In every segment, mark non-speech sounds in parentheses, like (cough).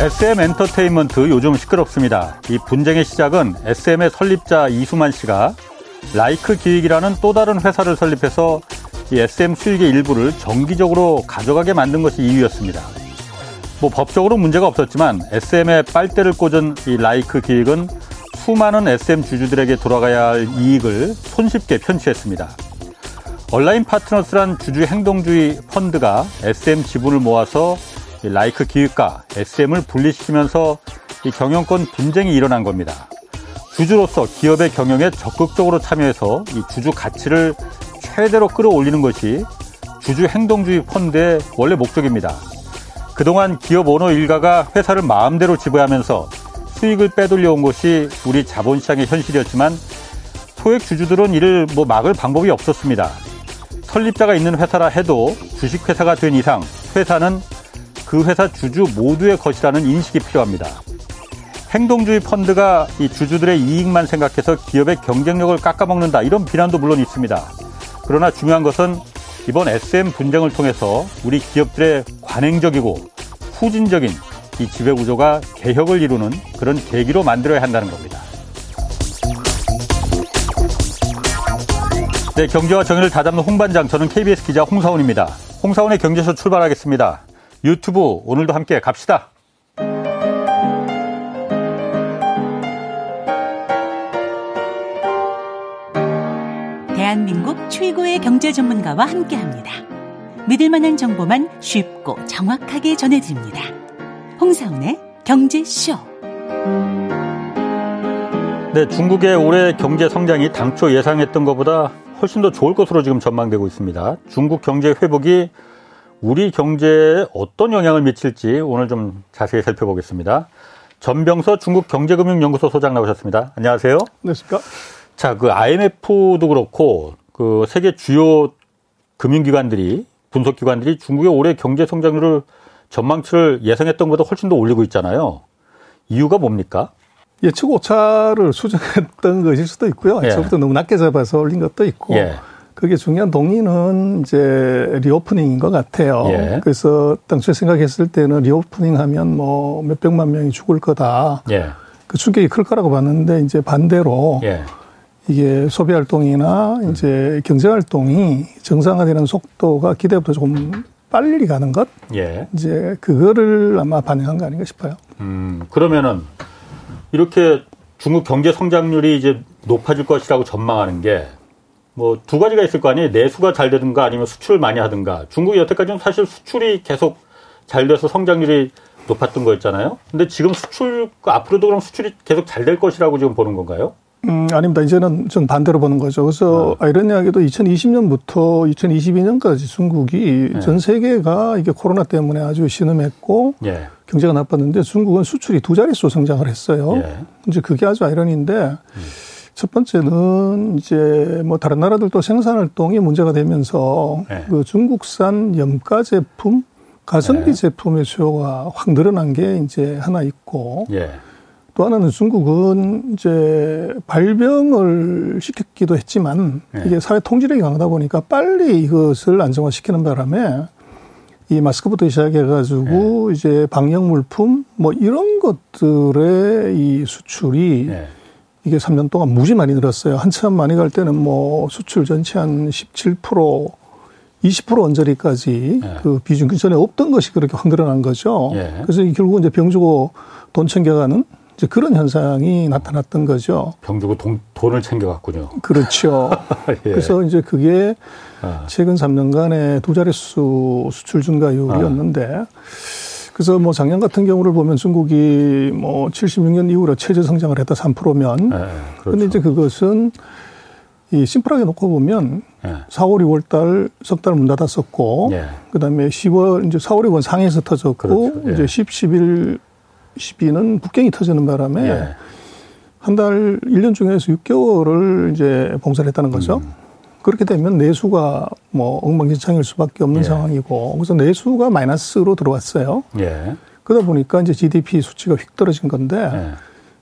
SM 엔터테인먼트 요즘 시끄럽습니다. 이 분쟁의 시작은 SM의 설립자 이수만 씨가 라이크 기획이라는 또 다른 회사를 설립해서 이 SM 수익의 일부를 정기적으로 가져가게 만든 것이 이유였습니다. 뭐 법적으로 문제가 없었지만 SM의 빨대를 꽂은 이 라이크 기획은 수많은 SM 주주들에게 돌아가야 할 이익을 손쉽게 편취했습니다. 온라인 파트너스란 주주 행동주의 펀드가 SM 지분을 모아서 라이크 기획과 SM을 분리시키면서 이 경영권 분쟁이 일어난 겁니다. 주주로서 기업의 경영에 적극적으로 참여해서 이 주주 가치를 최대로 끌어올리는 것이 주주 행동주의 펀드의 원래 목적입니다. 그동안 기업 오너 일가가 회사를 마음대로 지배하면서 수익을 빼돌려 온 것이 우리 자본시장의 현실이었지만 소액 주주들은 이를 뭐 막을 방법이 없었습니다. 설립자가 있는 회사라 해도 주식회사가 된 이상 회사는 그 회사 주주 모두의 것이라는 인식이 필요합니다. 행동주의 펀드가 이 주주들의 이익만 생각해서 기업의 경쟁력을 깎아먹는다 이런 비난도 물론 있습니다. 그러나 중요한 것은 이번 SM 분쟁을 통해서 우리 기업들의 관행적이고 후진적인 이 지배 구조가 개혁을 이루는 그런 계기로 만들어야 한다는 겁니다. 네, 경제와 정의를 다잡는 홍반장 저는 KBS 기자 홍사원입니다. 홍사원의 경제쇼 출발하겠습니다. 유튜브 오늘도 함께 갑시다. 대한민국 최고의 경제 전문가와 함께 합니다. 믿을 만한 정보만 쉽고 정확하게 전해드립니다. 홍사운의 경제쇼. 네, 중국의 올해 경제 성장이 당초 예상했던 것보다 훨씬 더 좋을 것으로 지금 전망되고 있습니다. 중국 경제 회복이 우리 경제에 어떤 영향을 미칠지 오늘 좀 자세히 살펴보겠습니다. 전병서 중국 경제금융연구소 소장 나오셨습니다. 안녕하세요. 안녕하십니까. 자, 그 IMF도 그렇고 그 세계 주요 금융기관들이 분석기관들이 중국의 올해 경제 성장률을 전망치를 예상했던 것보다 훨씬 더 올리고 있잖아요. 이유가 뭡니까? 예측 오차를 수정했던 것일 수도 있고요. 예. 처음부터 너무 낮게 잡아서 올린 것도 있고. 예. 그게 중요한 동인은 이제 reopening인 것 같아요. 예. 그래서 당초에 생각했을 때는 reopening 하면 뭐 몇백만 명이 죽을 거다. 예. 그 충격이 클 거라고 봤는데 이제 반대로 예. 이게 소비 활동이나 이제 경제 활동이 정상화되는 속도가 기대보다 조금 빨리 가는 것. 예. 이제 그거를 아마 반영한 거 아닌가 싶어요. 음, 그러면은 이렇게 중국 경제 성장률이 이제 높아질 것이라고 전망하는 게 뭐 두 가지가 있을 거 아니에요. 내수가 잘 되든가 아니면 수출을 많이 하든가. 중국이 여태까지는 사실 수출이 계속 잘 돼서 성장률이 높았던 거였잖아요. 근데 지금 수출 앞으로도 그럼 수출이 계속 잘 될 것이라고 지금 보는 건가요? 음, 아닙니다. 이제는 좀 반대로 보는 거죠. 그래서 네. 아이러니하게도 2020년부터 2022년까지 중국이 네. 전 세계가 이게 코로나 때문에 아주 신음했고 네. 경제가 나빴는데 중국은 수출이 두 자릿수 성장을 했어요. 예. 이제 그게 아주 아이러니인데 음. 첫 번째는 이제 뭐 다른 나라들도 생산 활동이 문제가 되면서 네. 그 중국산 염가 제품, 가성비 네. 제품의 수요가 확 늘어난 게 이제 하나 있고 예. 또 하나는 중국은 이제 발병을 시켰기도 했지만 예. 이게 사회 통제력이 강하다 보니까 빨리 이것을 안정화시키는 바람에 이 마스크부터 시작해가지고 예. 이제 방역 물품 뭐 이런 것들의 이 수출이 예. 이게 3년 동안 무지 많이 늘었어요. 한참 많이 갈 때는 뭐 수출 전체 한 17%, 20% 언저리까지 예. 그 비중 그 전에 없던 것이 그렇게 확 늘어난 거죠. 예. 그래서 결국 이제 병 주고 돈 챙겨가는 이제 그런 현상이 나타났던 거죠. 병 주고 돈, 돈을 챙겨갔군요. 그렇죠. (laughs) 예. 그래서 이제 그게 아. 최근 3년간의 두 자릿수 수출 증가율이었는데 아. 그래서 뭐 작년 같은 경우를 보면 중국이 뭐 76년 이후로 최저 성장을 했다 3%면. 네, 그렇죠. 근데 이제 그것은 이 심플하게 놓고 보면 네. 4월, 6월 달 석 달 문 닫았었고 네. 그다음에 10월 이제 4월, 6월 상해에서 터졌고 그렇죠. 예. 이제 10, 11, 12는 북경이 터지는 바람에 예. 한달 1년 중에서 6개월을 이제 봉사를 했다는 거죠. 음. 그렇게 되면 내수가 뭐 엉망진창일 수밖에 없는 예. 상황이고 그래서 내수가 마이너스로 들어왔어요. 예. 그러다 보니까 이제 GDP 수치가 휙 떨어진 건데 예.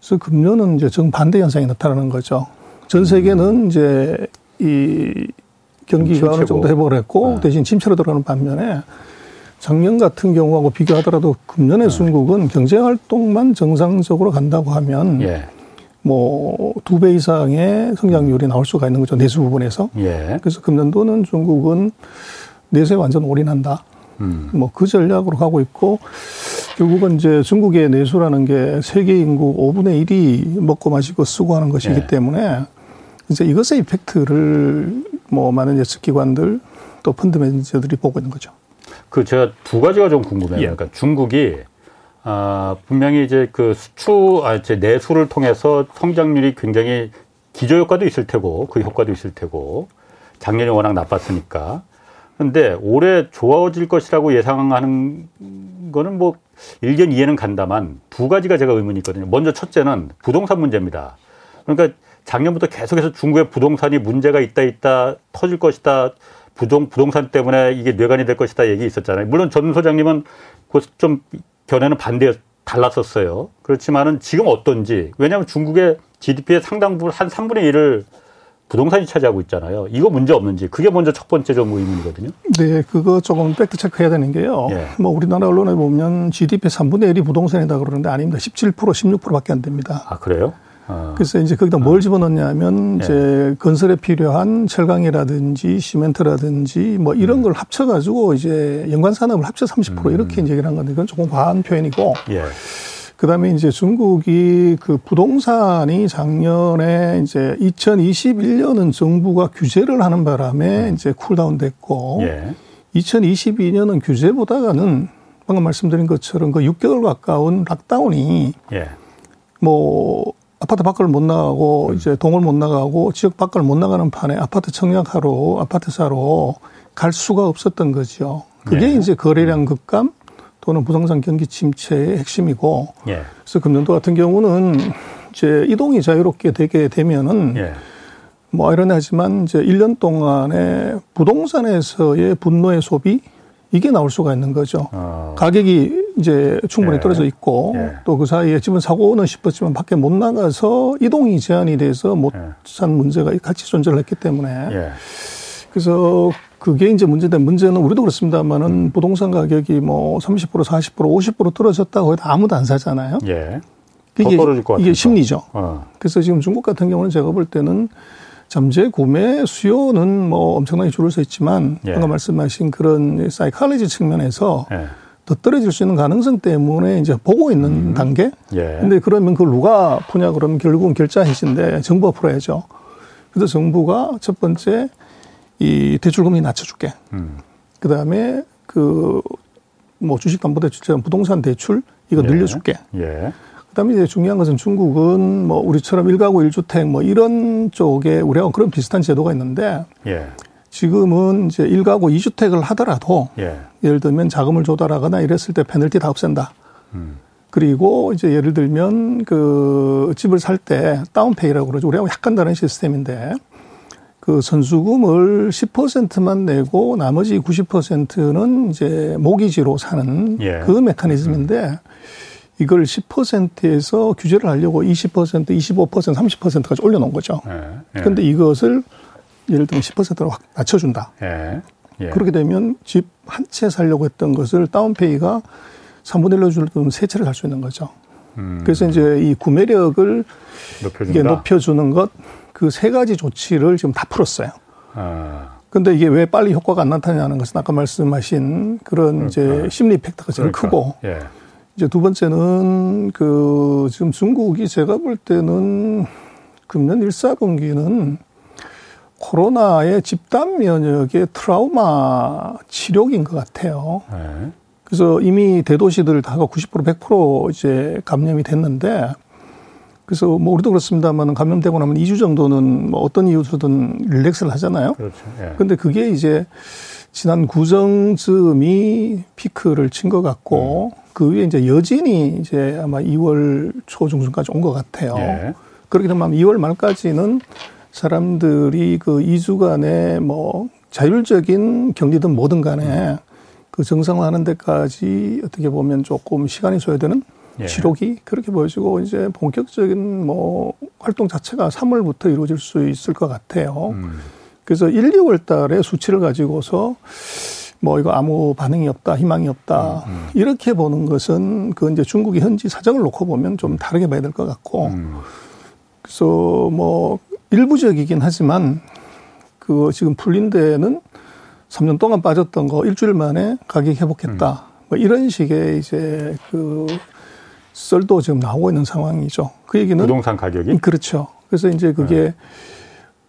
그래서 금년은 이제 정반대 현상이 나타나는 거죠. 전 세계는 음. 이제 이 경기가 어느 정도 회복을 했고 네. 대신 침체로 들어가는 반면에 작년 같은 경우하고 비교하더라도 금년의 네. 중국은 경제 활동만 정상적으로 간다고 하면 예. 뭐 두 배 이상의 성장률이 나올 수가 있는 거죠 내수 부분에서. 예. 그래서 금년도는 중국은 내수에 완전 올인한다. 음. 뭐그 전략으로 가고 있고 결국은 이제 중국의 내수라는 게 세계 인구 5분의 1이 먹고 마시고 쓰고 하는 것이기 예. 때문에 이제 이것의 이펙트를 뭐 많은 예측기관들 또 펀드 매니저들이 보고 있는 거죠. 그 제가 두 가지가 좀 궁금해요. 예. 그러니까 중국이 아, 분명히 이제 그 수출, 아, 제 내수를 통해서 성장률이 굉장히 기저 효과도 있을 테고, 그 효과도 있을 테고, 작년이 워낙 나빴으니까. 근데 올해 좋아질 것이라고 예상하는 거는 뭐 일견 이해는 간다만 두 가지가 제가 의문이 있거든요. 먼저 첫째는 부동산 문제입니다. 그러니까 작년부터 계속해서 중국의 부동산이 문제가 있다 있다 터질 것이다 부동 부동산 때문에 이게 뇌관이 될 것이다 얘기 있었잖아요. 물론 전 소장님은 그좀 견해는 반대 달랐었어요. 그렇지만은 지금 어떤지 왜냐하면 중국의 GDP의 상당 부분 한 3분의 1을 부동산이 차지하고 있잖아요. 이거 문제 없는지 그게 먼저 첫 번째 좀 의문이거든요. 네, 그거 조금 fact check해야 되는 게요. 예. 뭐 우리나라 언론에 보면 GDP 3분의 1이 부동산이다 그러는데 아닙니다. 17% 16%밖에 안 됩니다. 아 그래요? 아. 그래서 이제 거기다 뭘 아. 집어넣냐면 예. 이제 건설에 필요한 철강이라든지 시멘트라든지 뭐 이런 음. 걸 합쳐가지고 이제 연관 산업을 합쳐 30% 음. 이렇게 이제 얘기를 한 건데 그건 조금 과한 표현이고. 예. 그다음에 이제 중국이 그 부동산이 작년에 이제 2021년은 정부가 규제를 하는 바람에 음. 이제 cool down 됐고 예. 2022년은 규제보다는 방금 말씀드린 것처럼 그 6개월 가까운 락다운이 예. 뭐 아파트 밖을 못 나가고 음. 이제 동을 못 나가고 지역 밖을 못 나가는 판에 아파트 청약하러 아파트 사러 갈 수가 없었던 거죠. 그게 예. 이제 거래량 급감 또는 부동산 경기 침체의 핵심이고 예. 그래서 금년도 같은 경우는 이제 이동이 자유롭게 되게 되면은 예. 뭐 이런하지만 이제 1년 동안에 부동산에서의 분노의 소비 이게 나올 수가 있는 거죠. 어. 가격이 이제 충분히 예. 떨어져 있고 예. 또그 사이에 집은 사고는 싶었지만 밖에 못 나가서 이동이 제한이 돼서 못산 예. 문제가 같이 존재를 했기 때문에 예. 그래서 그게 이제 문제된 문제는 우리도 그렇습니다만은 음. 부동산 가격이 뭐 30% 40% 50% 떨어졌다고 해도 아무도 안 사잖아요. 예. 이게 이게 심리죠. 어. 그래서 지금 중국 같은 경우는 제가 볼 때는 잠재 구매 수요는 뭐 엄청나게 줄을 서 있지만 예. 방금 말씀하신 그런 사이칼리지 측면에서 예. 더 떨어질 수 있는 가능성 때문에 이제 보고 있는 음. 단계. 예. 근데 그러면 그걸 누가 푸냐 그러면 결국은 결자 해신데 정부가 풀어야죠. 그래서 정부가 첫 번째 이 대출금리 낮춰줄게. 음. 그 다음에 그 뭐 주식담보대출처럼 부동산 대출 이거 예. 늘려줄게. 예. 그다음에 이제 중요한 것은 중국은 뭐 우리처럼 1가구 1주택 뭐 이런 쪽에 우리하고 그런 비슷한 제도가 있는데 예. 지금은 이제 1가구 2주택을 하더라도 예. 를 들면 자금을 조달하거나 이랬을 때 페널티 다 없앤다. 음. 그리고 이제 예를 들면 그 집을 살 때 다운페이라고 그러죠. 우리하고 약간 다른 시스템인데 그 선수금을 10%만 내고 나머지 90%는 이제 모기지로 사는 예. 그 메커니즘인데 이걸 10%에서 규제를 하려고 20%, 25%, 30%까지 올려놓은 거죠. 예. 그런데 예. 이것을 예를 들면 10%로 확 낮춰준다. 예. 예. 그렇게 되면 집 한 채 살려고 했던 것을 다운페이가 3분의 1로 줄든 세 채를 살 수 있는 거죠. 음. 그래서 이제 이 구매력을 높여준다? 이게 높여주는 것 그 세 가지 조치를 지금 다 풀었어요. 아. 근데 이게 왜 빨리 효과가 안 나타나냐는 것은 아까 말씀하신 그런 그러니까. 이제 심리 팩터가 제일 그러니까. 크고 예. 이제 두 번째는 그 지금 중국이 제가 볼 때는 금년 1 4분기는 코로나의 집단 면역의 트라우마 치료인 것 같아요. 네. 그래서 이미 대도시들 다가 90% 100% 이제 감염이 됐는데 그래서 뭐 우리도 그렇습니다만 감염되고 나면 2주 정도는 뭐 어떤 이유로든 릴렉스를 하잖아요. 그렇죠. 예. 근데 그게 이제 지난 구정쯤이 피크를 친 것 같고 음. 그 위에 이제 여진이 이제 아마 2월 초 중순까지 온 것 같아요. 예. 그렇게 되면 2월 말까지는 사람들이 그 2주간의 뭐 자율적인 격리든 뭐든 간에 음. 그 정상화하는 데까지 어떻게 보면 조금 시간이 소요되는 예. 치료기 그렇게 보여지고 이제 본격적인 뭐 활동 자체가 3월부터 이루어질 수 있을 것 같아요. 음. 그래서 1, 2월 달에 수치를 가지고서 뭐 이거 아무 반응이 없다, 희망이 없다 음, 음. 이렇게 보는 것은 그 이제 중국의 현지 사정을 놓고 보면 좀 다르게 봐야 될 것 같고 음. 그래서 뭐 일부적이긴 하지만 그 지금 풀린 데는 3년 동안 빠졌던 거 일주일 만에 가격 회복했다. 음. 뭐 이런 식의 이제 그 썰도 지금 나오고 있는 상황이죠. 그 얘기는 부동산 가격이 그렇죠. 그래서 이제 그게 네.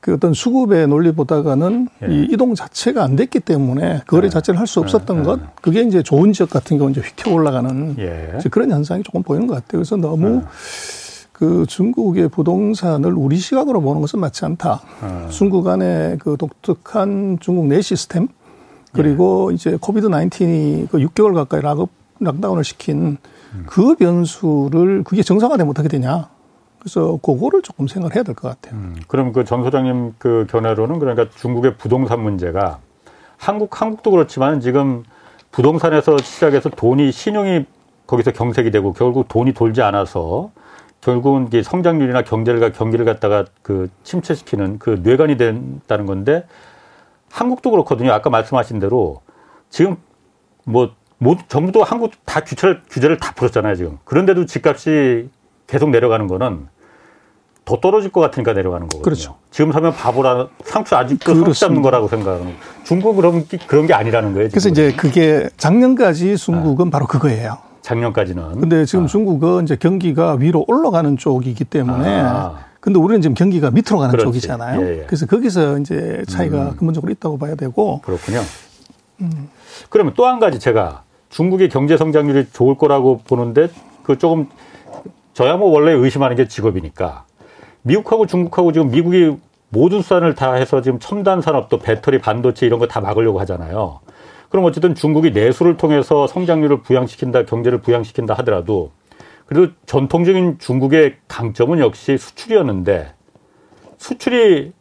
그 어떤 수급의 논리보다가는 예. 이 이동 자체가 안 됐기 때문에 거래 예. 자체를 할 수 없었던 예. 것 그게 이제 좋은 지역 같은 경우 이제 휙 올라가는 예. 그런 현상이 조금 보이는 것 같아요. 그래서 너무 예. 그 중국의 부동산을 우리 시각으로 보는 것은 맞지 않다. 어. 중국 안에 그 독특한 중국 내 시스템 그리고 예. 이제 COVID 19이 그 6개월 가까이 lock up lockdown을 시킨 음. 그 변수를 그게 정상화되면 어떻게 되냐. 그래서 그거를 조금 생각을 해야 될 것 같아요. 음, 그럼 그 전 소장님 그 견해로는 그러니까 중국의 부동산 문제가 한국 한국도 그렇지만 지금 부동산에서 시작해서 돈이 신용이 거기서 경색이 되고 결국 돈이 돌지 않아서 결국은 이게 성장률이나 경제를 경기를 갖다가 그 침체시키는 그 뇌관이 된다는 건데 한국도 그렇거든요. 아까 말씀하신 대로 지금 뭐 모두 전부 다 한국 다 규제를 규제를 다 풀었잖아요 지금. 그런데도 집값이 계속 내려가는 거는 더 떨어질 것 같으니까 내려가는 거거든요. 그렇죠. 지금 사면 바보라 상추 아직도 상추 잡는 거라고 생각하는 중국 그런 그런 게 아니라는 거예요. 그래서 이제 그게 작년까지 중국은 아. 바로 그거예요. 작년까지는. 근데 지금 아. 중국은 이제 경기가 위로 올라가는 쪽이기 때문에 아. 근데 우리는 지금 경기가 밑으로 가는 그렇지. 쪽이잖아요. 예, 예. 그래서 거기서 이제 차이가 음. 근본적으로 있다고 봐야 되고. 그렇군요. 음. 그러면 또 한 가지 제가 중국의 경제 성장률이 좋을 거라고 보는데 그 조금 저야 뭐 원래 의심하는 게 직업이니까 미국하고 중국하고 지금 미국이 모든 수단을 다 해서 지금 첨단 산업도 배터리 반도체 이런 거 다 막으려고 하잖아요. 그럼 어쨌든 중국이 내수를 통해서 성장률을 부양시킨다, 경제를 부양시킨다 하더라도 그래도 전통적인 중국의 강점은 역시 수출이었는데 수출이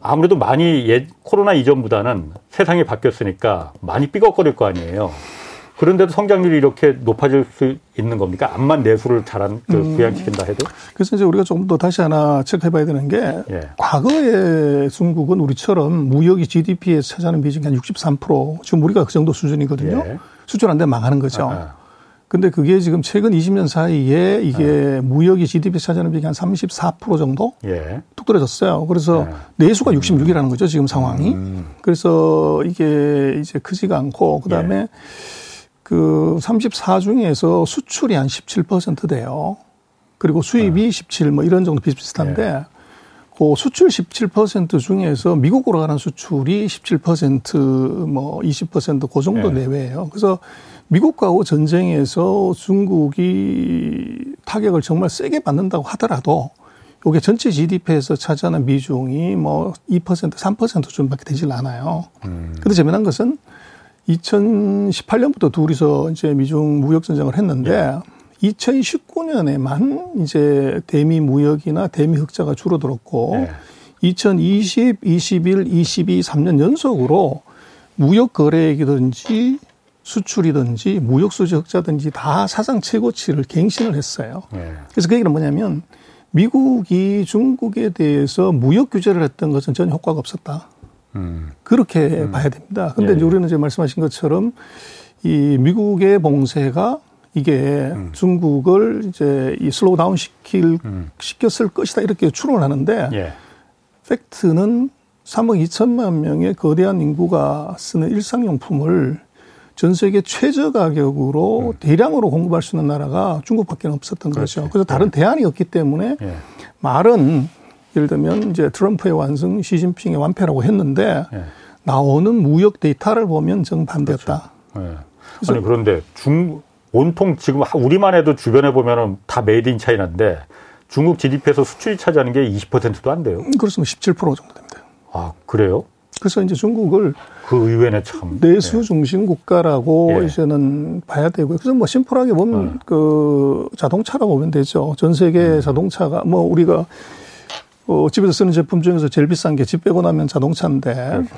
아무래도 많이 예, 코로나 이전보다는 세상이 바뀌었으니까 많이 삐걱거릴 거 아니에요. 그런데도 성장률이 이렇게 높아질 수 있는 겁니까? 암만 내수를 잘한 그 음. 부양시킨다 해도? 그래서 이제 우리가 조금 더 다시 하나 체크해봐야 되는 게 예. 과거에 중국은 우리처럼 무역이 GDP에 차지하는 비중이 한 63% 지금 우리가 그 정도 수준이거든요. 예. 수출 안 되면 망하는 거죠. 아, 아. 근데 그게 지금 최근 20년 사이에 이게 아. 무역이 GDP 차지하는 비중이 한 34% 정도 예. 뚝 떨어졌어요. 그래서 예. 내수가 66이라는 거죠 지금 상황이. 음. 그래서 이게 이제 크지가 않고 그다음에 예. 그 34 중에서 수출이 한 17% 돼요. 그리고 수입이 네. 17 뭐 이런 정도 비슷비슷한데 네. 그 수출 17% 중에서 미국으로 가는 수출이 17%뭐 20%그 정도 네. 내외예요. 그래서 미국과의 전쟁에서 중국이 타격을 정말 세게 받는다고 하더라도 이게 전체 GDP에서 차지하는 비중이 뭐 2% 3% 정도밖에 되질 않아요. 음. 근데 재미난 것은 2018년부터 둘이서 이제 미중 무역 전쟁을 했는데 예. 2019년에만 이제 대미 무역이나 대미 흑자가 줄어들었고 예. 2020, 21, 22, 3년 연속으로 무역 거래액이든지 수출이든지 무역 수지 흑자든지 다 사상 최고치를 갱신을 했어요. 예. 그래서 그 얘기는 뭐냐면 미국이 중국에 대해서 무역 규제를 했던 것은 전혀 효과가 없었다. 음. 그렇게 음. 봐야 됩니다. 근데 예. 이제 우리는 이제 말씀하신 것처럼 이 미국의 봉쇄가 이게 음. 중국을 이제 이 slow down 시킬, 음. 시켰을 것이다 이렇게 추론을 하는데 예. fact는 3억 2천만 명의 거대한 인구가 쓰는 일상용품을 전 세계 최저 가격으로 음. 대량으로 공급할 수 있는 나라가 중국밖에 없었던 그렇지. 거죠. 그래서 다른 예. 대안이 없기 때문에 예. 말은 예를 들면 이제 트럼프의 완승, 시진핑의 완패라고 했는데 네. 나오는 무역 데이터를 보면 정반대였다. 그렇죠. 네. 아니 그런데 중 온통 지금 우리만 해도 주변에 보면은 다 made in China인데 중국 GDP에서 수출이 차지하는 게 20%도 안 돼요. 그렇습니다. 17% 정도 됩니다. 아 그래요? 그래서 이제 중국을 그 의외네 참 내수 네. 중심 국가라고 예. 이제는 봐야 되고요. 그래서 뭐 simple하게 보면 어. 그 자동차라고 보면 되죠. 전 세계 음. 자동차가 뭐 우리가 어, 집에서 쓰는 제품 중에서 제일 비싼 게 집 빼고 나면 자동차인데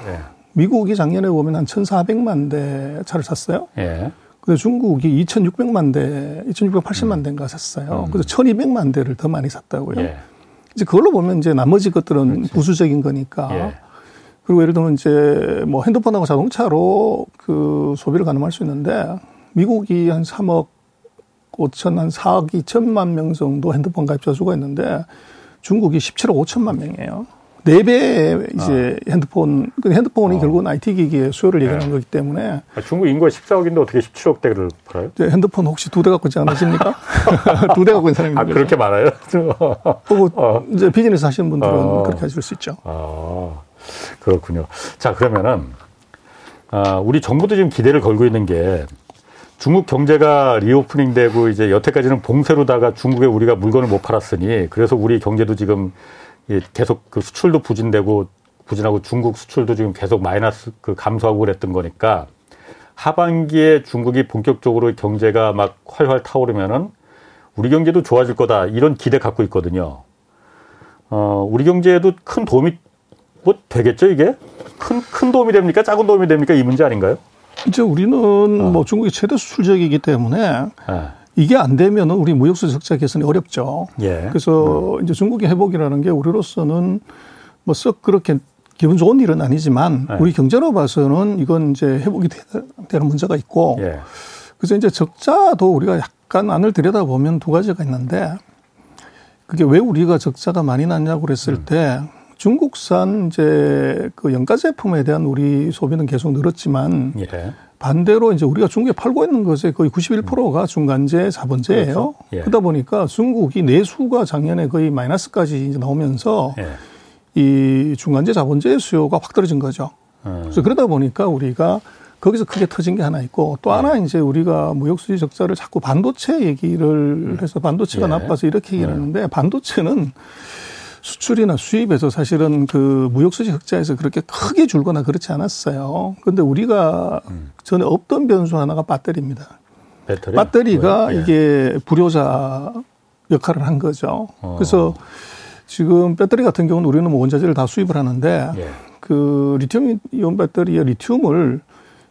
네. 미국이 작년에 보면 한 1,400만 대 차를 샀어요. 예. 근데 중국이 2,600만 대, 2,680만 음. 대인가 샀어요. 음. 그래서 1,200만 대를 더 많이 샀다고요. 예. 이제 그걸로 보면 이제 나머지 것들은 그렇지. 부수적인 거니까. 예. 그리고 예를 들면 이제 뭐 핸드폰하고 자동차로 그 소비를 가늠할 수 있는데 미국이 한 3억 5천 한 4억 2천만 명 정도 핸드폰 가입자 수가 있는데 중국이 17억 5천만 명이에요. 네배 이제 아. 핸드폰, 그 핸드폰이 어. 결국은 IT 기기의 수요를 얘기하는 네. 거기 때문에. 아, 중국 인구가 14억인데 어떻게 17억대를 팔아요? 네, 핸드폰 혹시 두 대 갖고 있지 않으십니까? (laughs) 두 대 갖고 있는 사람이 아, 거죠. 그렇게 많아요? (laughs) 그 어. 이제 비즈니스 하시는 분들은 어. 그렇게 하실 수 있죠. 아, 그렇군요. 자, 그러면은, 아, 우리 정부도 지금 기대를 걸고 있는 게 중국 경제가 reopening 되고 이제 여태까지는 봉쇄로다가 중국에 우리가 물건을 못 팔았으니 그래서 우리 경제도 지금 계속 그 수출도 부진되고 부진하고 중국 수출도 지금 계속 마이너스 그 감소하고 그랬던 거니까 하반기에 중국이 본격적으로 경제가 막 활활 타오르면은 우리 경제도 좋아질 거다 이런 기대 갖고 있거든요. 어, 우리 경제에도 큰 도움이 뭐 되겠죠 이게? 큰, 큰 도움이 됩니까? 작은 도움이 됩니까? 이 문제 아닌가요? 이제 우리는 어. 뭐 중국이 최대 수출적이기 때문에 네. 이게 안 되면 우리 무역수 적자 개선이 어렵죠. 예. 그래서 음. 이제 중국의 회복이라는 게 우리로서는 뭐 썩 그렇게 기분 좋은 일은 아니지만 예. 우리 경제로 봐서는 이건 이제 회복이 되는 문제가 있고 예. 그래서 이제 적자도 우리가 약간 안을 들여다보면 두 가지가 있는데 그게 왜 우리가 적자가 많이 났냐고 그랬을 음. 때 중국산 이제 그 연가 제품에 대한 우리 소비는 계속 늘었지만 예. 반대로 이제 우리가 중국에 팔고 있는 것의 거의 91%가 중간재 자본재예요. 그렇죠. 예. 그러다 보니까 중국이 내수가 작년에 거의 마이너스까지 이제 나오면서 예. 이 중간재 자본재 수요가 확 떨어진 거죠. 음. 그래서 그러다 보니까 우리가 거기서 크게 터진 게 하나 있고 또 예. 하나 이제 우리가 무역 수지 적자를 자꾸 반도체 얘기를 음. 해서 반도체가 예. 나빠서 이렇게 얘기를 예. 하는데 반도체는 수출이나 수입에서 사실은 그 무역수지 흑자에서 그렇게 크게 줄거나 그렇지 않았어요. 그런데 우리가 음. 전에 없던 변수 하나가 배터리입니다. 배터리? 배터리가 예. 이게 불효자 역할을 한 거죠. 어. 그래서 지금 배터리 같은 경우는 우리는 뭐 원자재를 다 수입을 하는데 예. 그 리튬 이온 배터리의 리튬을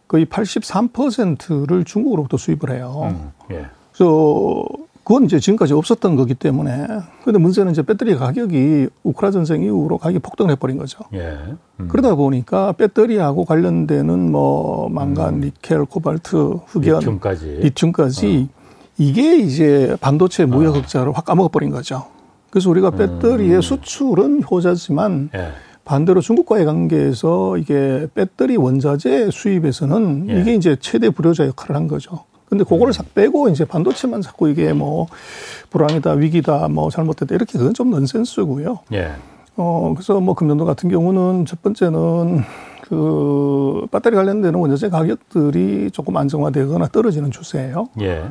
거의 83%를 중국으로부터 수입을 해요. 음. 예. 그래서 그건 이제 지금까지 없었던 거기 때문에. 근데 문제는 이제 배터리 가격이 우크라 전쟁 이후로 가격이 폭등해 버린 거죠. 예. 음. 그러다 보니까 배터리하고 관련되는 뭐 망간, 음. 니켈, 코발트, 흑연, 리튬까지, 리튬까지 어. 이게 이제 반도체 무역 어. 흑자를 확 까먹어 버린 거죠. 그래서 우리가 배터리의 음. 수출은 효자지만 예. 반대로 중국과의 관계에서 이게 배터리 원자재 수입에서는 예. 이게 이제 최대 불효자 역할을 한 거죠. 근데 그거를 싹 빼고 이제 반도체만 자꾸 이게 뭐 불황이다, 위기다, 뭐 잘못됐다 이렇게 그건 좀 넌센스고요. 예. 어, 그래서 뭐 금년도 같은 경우는 첫 번째는 그 배터리 관련되는 원자재 가격들이 조금 안정화되거나 떨어지는 추세예요. 예.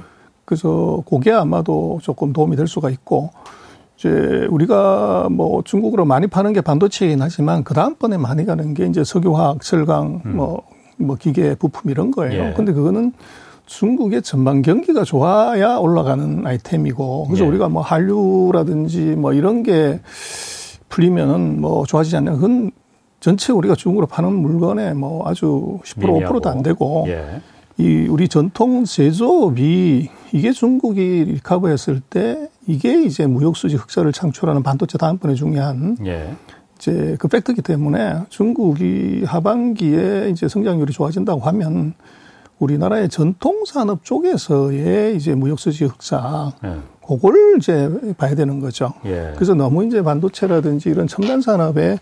그래서 그게 아마도 조금 도움이 될 수가 있고 이제 우리가 뭐 중국으로 많이 파는 게 반도체이긴 하지만 그 다음번에 많이 가는 게 이제 석유화학, 철강, 음. 뭐, 뭐 기계 부품 이런 거예요. 예. 근데 그거는 중국의 전반 경기가 좋아야 올라가는 아이템이고 그래서 예. 우리가 뭐 한류라든지 뭐 이런 게 풀리면은 뭐 좋아지지 않냐 그건 전체 우리가 중국으로 파는 물건에 뭐 아주 10% 5%도 안 되고 예. 이 우리 전통 제조업이 이게 중국이 리카버했을 때 이게 이제 무역 수지 흑자를 창출하는 반도체 다음번에 중요한 예. 이제 그 팩트기 때문에 중국이 하반기에 이제 성장률이 좋아진다고 하면 우리나라의 전통 산업 쪽에서의 이제 무역수지 흑자, 네. 그걸 이제 봐야 되는 거죠. 예. 그래서 너무 이제 반도체라든지 이런 첨단 산업에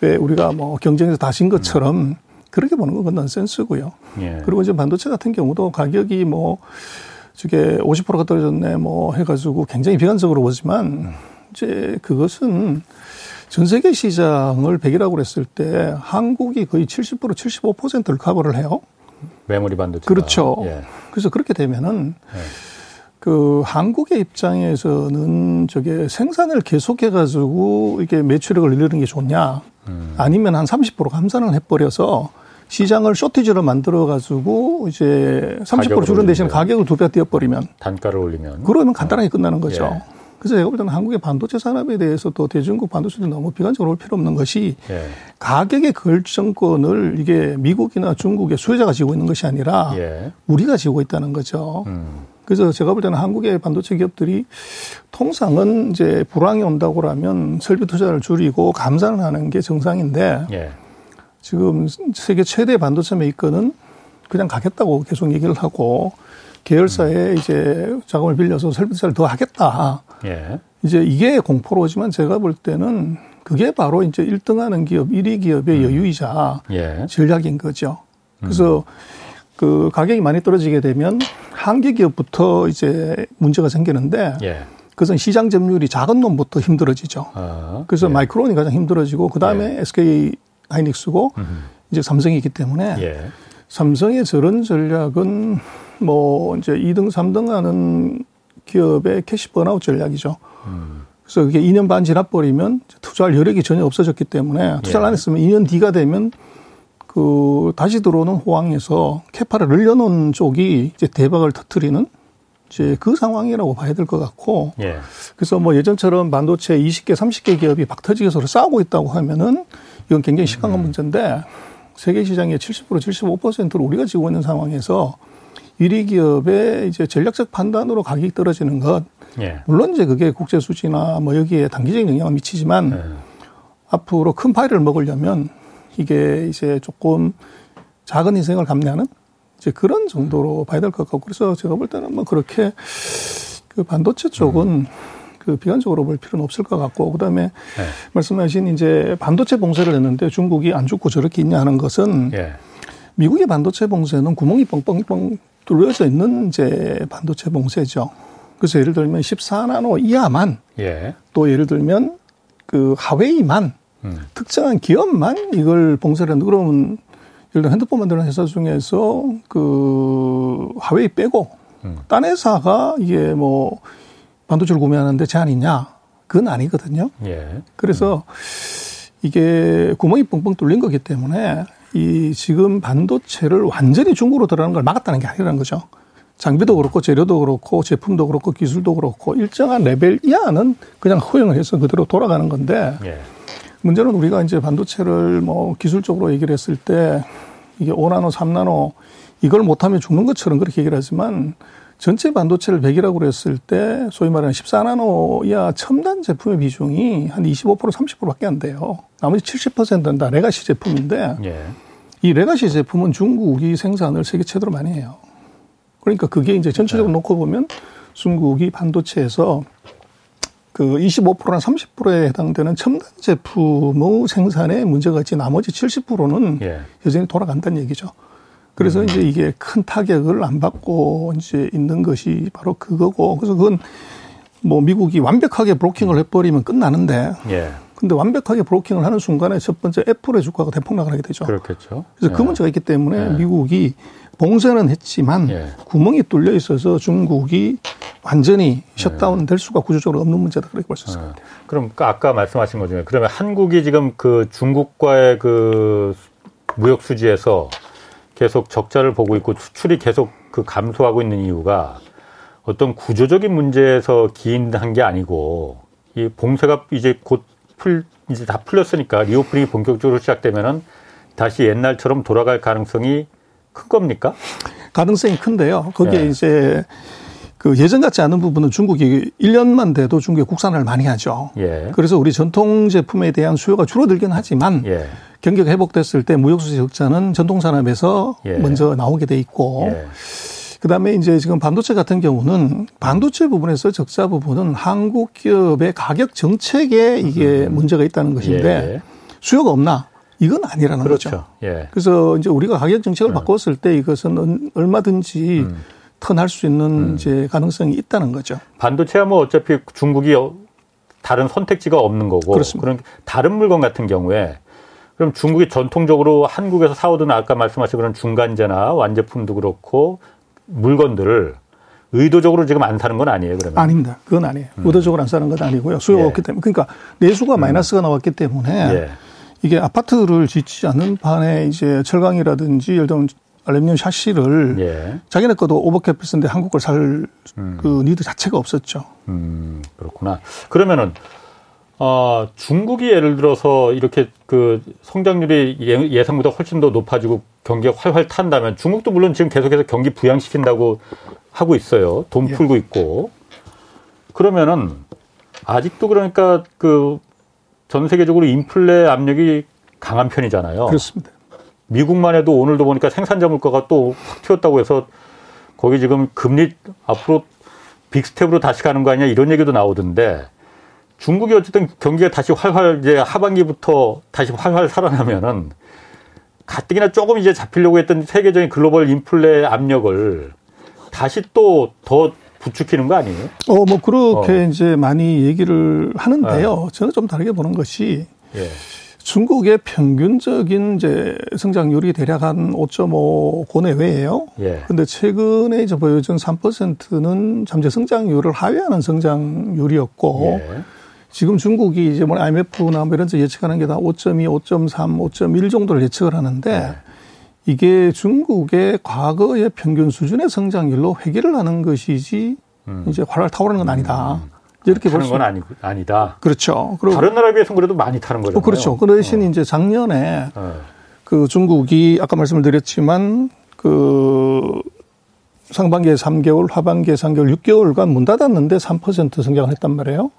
왜 우리가 뭐 경쟁에서 다신 것처럼 음. 그렇게 보는 건 넌센스고요. 예. 그리고 이제 반도체 같은 경우도 가격이 뭐 저게 50%가 떨어졌네 뭐 해가지고 굉장히 비관적으로 보지만 음. 이제 그것은 전 세계 시장을 100이라고 그랬을 때 한국이 거의 70% 75%를 커버를 해요. 메모리 반도체. 그렇죠. 예. 그래서 그렇게 되면은 예. 그 한국의 입장에서는 저게 생산을 계속해 가지고 이게 매출액을 늘리는 게 좋냐? 음. 아니면 한 30% 감산을 해 버려서 시장을 쇼티지로 만들어 가지고 이제 30% 줄은 대신 가격을 두 배 띄어 버리면 단가를 올리면 그러면 간단하게 어. 끝나는 거죠. 예. 그래서 제가 볼 때는 한국의 반도체 산업에 대해서도 대중국 반도체도 너무 비관적으로 볼 필요 없는 것이 예. 가격의 결정권을 이게 미국이나 중국의 수혜자가 지고 있는 것이 아니라 예. 우리가 지고 있다는 거죠. 음. 그래서 제가 볼 때는 한국의 반도체 기업들이 통상은 이제 불황이 온다고 하면 설비 투자를 줄이고 감산을 하는 게 정상인데 예. 지금 세계 최대 반도체 메이커는 그냥 가겠다고 계속 얘기를 하고 계열사에 음. 이제 자금을 빌려서 설비사를 더 하겠다. 예. 이제 이게 공포로지만 제가 볼 때는 그게 바로 이제 1등 하는 기업, 1위 기업의 음. 여유이자 예. 전략인 거죠. 그래서 음. 그 가격이 많이 떨어지게 되면 한계 기업부터 이제 문제가 생기는데 예. 그것은 시장 점유율이 작은 놈부터 힘들어지죠. 아, 그래서 예. 마이크론이 가장 힘들어지고 그 다음에 예. SK 하이닉스고 음. 이제 삼성이기 때문에 예. 삼성의 저런 전략은 뭐 이제 2등, 3등 하는 기업의 cash burnout 전략이죠. 음. 그래서 그게 2년 반 지나버리면 투자할 여력이 전혀 없어졌기 때문에 투자를 예. 안 했으면 2년 뒤가 되면 그 다시 들어오는 호황에서 capa를 늘려놓은 쪽이 이제 대박을 터트리는 이제 그 상황이라고 봐야 될 것 같고 예. 그래서 뭐 예전처럼 반도체 20개, 30개 기업이 박 터지게 서로 싸우고 있다고 하면은 이건 굉장히 심각한 음. 문제인데 세계 시장의 70% 75%를 우리가 쥐고 있는 상황에서 1위 기업의 이제 전략적 판단으로 가격이 떨어지는 것 예. 물론 이제 그게 국제 수지나 뭐 여기에 단기적인 영향을 미치지만 예. 앞으로 큰 파일을 먹으려면 이게 이제 조금 작은 인생을 감내하는 이제 그런 정도로 봐야 될 것 같고 그래서 제가 볼 때는 뭐 그렇게 그 반도체 쪽은 음. 그 비관적으로 볼 필요는 없을 것 같고 그다음에 네. 말씀하신 이제 반도체 봉쇄를 했는데 중국이 안 죽고 저렇게 있냐 하는 것은 예. 미국의 반도체 봉쇄는 구멍이 뻥뻥뻥 뚫려져 있는 이제 반도체 봉쇄죠. 그래서 예를 들면 14나노 이하만 예. 또 예를 들면 그 하웨이만 음. 특정한 기업만 이걸 봉쇄를 한다. 그러면 예를 들어 핸드폰 만드는 회사 중에서 그 하웨이 빼고 음. 딴 회사가 이게 뭐 반도체를 구매하는데 제한이 있냐? 그건 아니거든요. 예. 그래서 음. 이게 구멍이 뻥뻥 뚫린 거기 때문에 이 지금 반도체를 완전히 중국으로 들어가는 걸 막았다는 게 아니라는 거죠. 장비도 그렇고 재료도 그렇고 제품도 그렇고 기술도 그렇고 일정한 레벨 이하는 그냥 허용을 해서 그대로 돌아가는 건데 예. 문제는 우리가 이제 반도체를 뭐 기술적으로 얘기를 했을 때 이게 5나노, 3나노 이걸 못하면 죽는 것처럼 그렇게 얘기를 하지만 전체 반도체를 100이라고 그랬을 때 소위 말하는 14나노 이하 첨단 제품의 비중이 한 25% 30%밖에 안 돼요. 나머지 70%는 다 legacy 제품인데 예. 이 레가시 제품은 중국이 생산을 세계 최대로 많이 해요. 그러니까 그게 이제 전체적으로 네. 놓고 보면 중국이 반도체에서 그 25%나 30%에 해당되는 첨단 제품의 생산에 문제가 있지 나머지 70%는 예. 여전히 돌아간다는 얘기죠. 그래서 음. 이제 이게 큰 타격을 안 받고 이제 있는 것이 바로 그거고 그래서 그건 뭐 미국이 완벽하게 브로킹을 해버리면 끝나는데 예. 근데 완벽하게 브로킹을 하는 순간에 첫 번째 애플의 주가가 대폭락을 하게 되죠. 그렇겠죠. 그래서 그 예. 그 문제가 있기 때문에 예. 미국이 봉쇄는 했지만 예. 구멍이 뚫려 있어서 중국이 완전히 셧다운 될 수가 구조적으로 없는 문제다 그렇게 볼 수 있습니다. 예. 그럼 그 아까 말씀하신 것 중에 그러면 한국이 지금 그 중국과의 그 무역 수지에서 계속 적자를 보고 있고 수출이 계속 그 감소하고 있는 이유가 어떤 구조적인 문제에서 기인한 게 아니고 이 봉쇄가 이제 곧 풀 이제 다 풀렸으니까 reopening이 본격적으로 시작되면은 다시 옛날처럼 돌아갈 가능성이 큰 겁니까? 가능성이 큰데요. 거기에 네. 이제 그 예전 같지 않은 부분은 중국이 1년만 돼도 중국이 국산을 많이 하죠. 예. 그래서 우리 전통 제품에 대한 수요가 줄어들긴 하지만 예. 경기가 회복됐을 때 무역수지 적자는 전통 산업에서 예. 먼저 나오게 돼 있고 예. 그다음에 이제 지금 반도체 같은 경우는 반도체 부분에서 적자 부분은 한국 기업의 가격 정책에 이게 음. 문제가 있다는 것인데 예. 수요가 없나? 이건 아니라는 그렇죠. 거죠. 예. 그래서 이제 우리가 가격 정책을 음. 바꿨을 때 이것은 얼마든지 음. 턴할 수 있는 음. 이제 가능성이 있다는 거죠. 반도체야 뭐 어차피 중국이 다른 선택지가 없는 거고 그렇습니다. 그런 다른 물건 같은 경우에 그럼 중국이 전통적으로 한국에서 사오던 아까 말씀하신 그런 중간재나 완제품도 그렇고 물건들을 의도적으로 지금 안 사는 건 아니에요, 그러면? 아닙니다. 그건 아니에요. 음. 의도적으로 안 사는 건 아니고요. 수요가 예. 없기 때문에. 그러니까 내수가 음. 마이너스가 나왔기 때문에 예. 이게 아파트를 짓지 않는 판에 이제 철강이라든지 예를 들면 알루미늄 샤시를 예. 자기네 것도 오버캡을 쓰는데 한국 걸 살그 음. 니드 자체가 없었죠. 음, 그렇구나. 그러면은 어, 중국이 예를 들어서 이렇게 그 성장률이 예, 예상보다 훨씬 더 높아지고 경기가 활활 탄다면 중국도 물론 지금 계속해서 경기 부양시킨다고 하고 있어요. 돈 예. 풀고 있고. 그러면은 아직도 그러니까 그 전 세계적으로 인플레 압력이 강한 편이잖아요. 그렇습니다. 미국만 해도 오늘도 보니까 생산자 물가가 또 확 튀었다고 해서 거기 지금 금리 앞으로 big step으로 다시 가는 거 아니냐 이런 얘기도 나오던데 중국이 어쨌든 경기가 다시 활활 이제 하반기부터 다시 활활 살아나면은 가뜩이나 조금 이제 잡히려고 했던 세계적인 글로벌 인플레 압력을 다시 또 더 부추기는 거 아니에요? 어, 뭐 그렇게 어. 이제 많이 얘기를 하는데요. 네. 저는 좀 다르게 보는 것이 예. 중국의 평균적인 이제 성장률이 대략 한 5.5 고 내외예요. 예. 근데 최근에 이제 보여준 3%는 잠재 성장률을 하회하는 성장률이었고 예. 지금 중국이 이제 뭐 IMF나 뭐 이런 데 예측하는 게 다 5.2, 5.3, 5.1 정도를 예측을 하는데 네. 이게 중국의 과거의 평균 수준의 성장률로 회귀를 하는 것이지 음. 이제 활활 타오르는 건 아니다. 음. 이렇게 볼 수. 건 아니, 아니다. 그렇죠. 그리고 다른 나라에 비해서는 그래도 많이 타는 거죠. 어, 그렇죠. 그 대신 어. 이제 작년에 어. 그 중국이 아까 말씀을 드렸지만 그 상반기에 3개월, 하반기에 3개월, 6개월간 문 닫았는데 3% 성장을 했단 말이에요.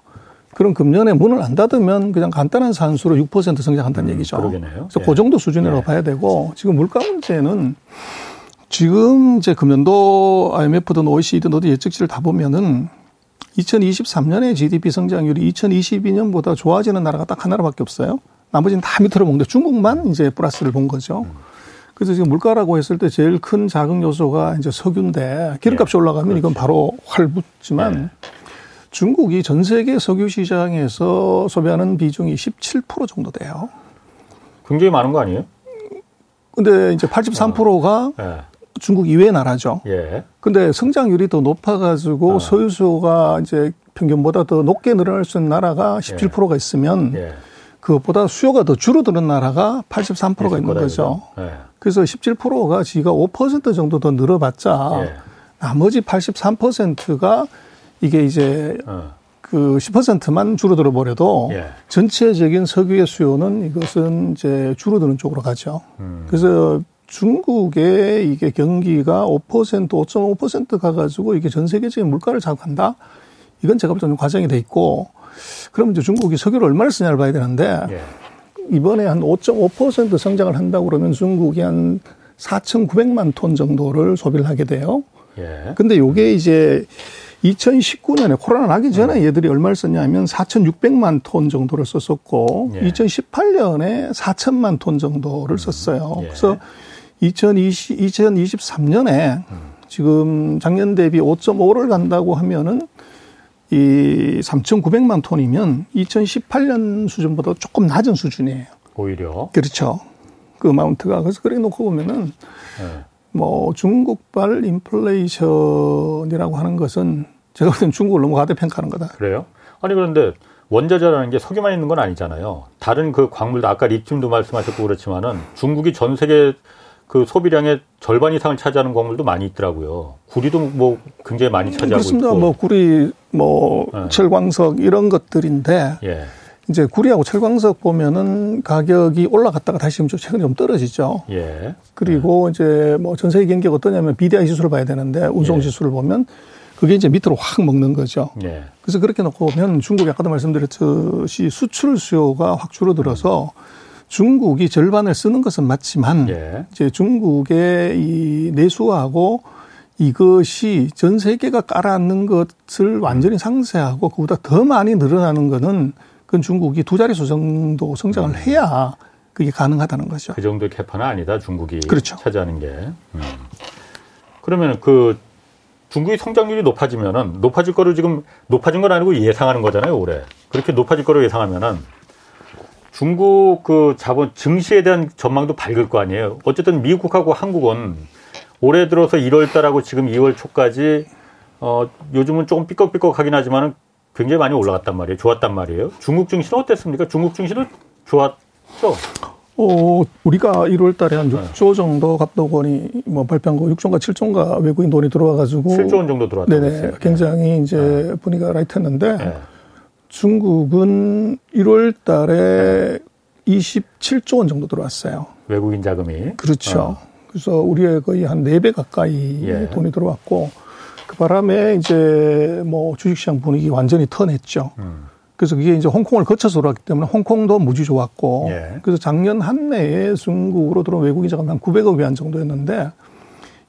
그럼 금년에 문을 안 닫으면 그냥 간단한 산수로 6% 성장한다는 음, 얘기죠. 그러겠네요. 그래서 예. 그 정도 수준이라고 예. 봐야 되고 지금 물가 문제는 지금 이제 금년도 IMF든 OECD든 어디 예측치를 다 보면은 2023년에 GDP 성장률이 2022년보다 좋아지는 나라가 딱 하나밖에 없어요. 나머지는 다 밑으로 먹는데 중국만 이제 플러스를 본 거죠. 그래서 지금 물가라고 했을 때 제일 큰 자극 요소가 이제 석유인데 기름값이 예. 올라가면 이건 바로 활 붙지만 예. 중국이 전 세계 석유 시장에서 소비하는 비중이 17% 정도 돼요. 굉장히 많은 거 아니에요? 근데 이제 83%가 어. 네. 중국 이외의 나라죠. 예. 근데 성장률이 더 높아가지고 어. 소유 수가 이제 평균보다 더 높게 늘어날 수 있는 나라가 17%가 있으면 예. 그것보다 수요가 더 줄어드는 나라가 83%가 있는 거죠. 예. 그래서 17%가 지가 5% 정도 더 늘어봤자 예. 나머지 83%가 이게 이제 어. 그 10%만 줄어들어 버려도 예. 전체적인 석유의 수요는 이것은 이제 줄어드는 쪽으로 가죠. 음. 그래서 중국의 이게 경기가 5% 5.5% 가가지고 이게 전 세계적인 물가를 자극한다. 이건 제가 볼 때는 과정이 돼 있고 그러면 이제 중국이 석유를 얼마를 쓰냐를 봐야 되는데 예. 이번에 한 5.5% 성장을 한다고 그러면 중국이 한 4,900만 톤 정도를 소비를 하게 돼요. 예. 근데 요게 이제 2019년에 코로나 나기 전에 음. 얘들이 얼마를 썼냐면 4,600만 톤 정도를 썼었고 예. 2018년에 4천만 톤 정도를 음. 썼어요. 예. 그래서 2020, 2023년에 음. 지금 작년 대비 5.5를 간다고 하면은 이 3,900만 톤이면 2018년 수준보다 조금 낮은 수준이에요. 오히려. 그렇죠. 그 마운트가. 그래서 그래 놓고 보면은 네. 뭐 중국발 인플레이션이라고 하는 것은 제가 볼 때는 중국을 너무 과대평가하는 거다. 그래요? 아니 그런데 원자재라는 게 석유만 있는 건 아니잖아요. 다른 그 광물도 아까 리튬도 말씀하셨고 그렇지만은 중국이 전 세계 그 소비량의 절반 이상을 차지하는 광물도 많이 있더라고요. 구리도 뭐 굉장히 많이 차지하고 그렇습니다. 있고. 뭐 구리, 뭐 네. 철광석 이런 것들인데 예. 이제 구리하고 철광석 보면은 가격이 올라갔다가 다시 좀 최근에 좀 떨어지죠. 예. 그리고 예. 이제 뭐 전 세계 경기가 어떠냐면 BDI 지수를 봐야 되는데 운송 예. 지수를 보면 그게 이제 밑으로 확 먹는 거죠. 예. 그래서 그렇게 놓고 보면 중국이 아까도 말씀드렸듯이 수출 수요가 확 줄어들어서 중국이 절반을 쓰는 것은 맞지만 예. 이제 중국의 이 내수하고 이것이 전 세계가 깔아앉는 것을 완전히 상쇄하고 그보다 더 많이 늘어나는 거는 그건 중국이 두 자릿수 정도 성장을 음. 해야 그게 가능하다는 거죠. 그 정도의 캐파는 아니다 중국이 그렇죠. 차지하는 게. 음. 그러면 그 중국의 성장률이 높아지면은 높아질 거를 지금 높아진 건 아니고 예상하는 거잖아요, 올해. 그렇게 높아질 거로 예상하면은 중국 그 자본 증시에 대한 전망도 밝을 거 아니에요. 어쨌든 미국하고 한국은 올해 들어서 1월 달하고 지금 2월 초까지 어 요즘은 조금 삐걱삐걱하긴 하지만은 굉장히 많이 올라갔단 말이에요. 좋았단 말이에요. 중국 증시는 어땠습니까? 중국 증시도 좋았죠? 어, 우리가 1월 달에 한 6조 정도 갑도원이 뭐 발표한 거 6조인가 7조인가 외국인 돈이 들어와가지고 7조 원 정도 들어왔다고 네네. 굉장히 이제 네. 분위기가 라이트했는데 네. 중국은 1월 달에 네. 27조 원 정도 들어왔어요. 외국인 자금이. 그렇죠. 어. 그래서 우리의 거의 한 4배 가까이 예. 돈이 들어왔고 그 바람에 이제 뭐 주식시장 분위기 완전히 턴했죠. 음. 그래서 그게 이제 홍콩을 거쳐서 들어왔기 때문에 홍콩도 무지 좋았고 예. 그래서 작년 한 해에 중국으로 들어온 외국인 자금이 한 900억 위안 정도였는데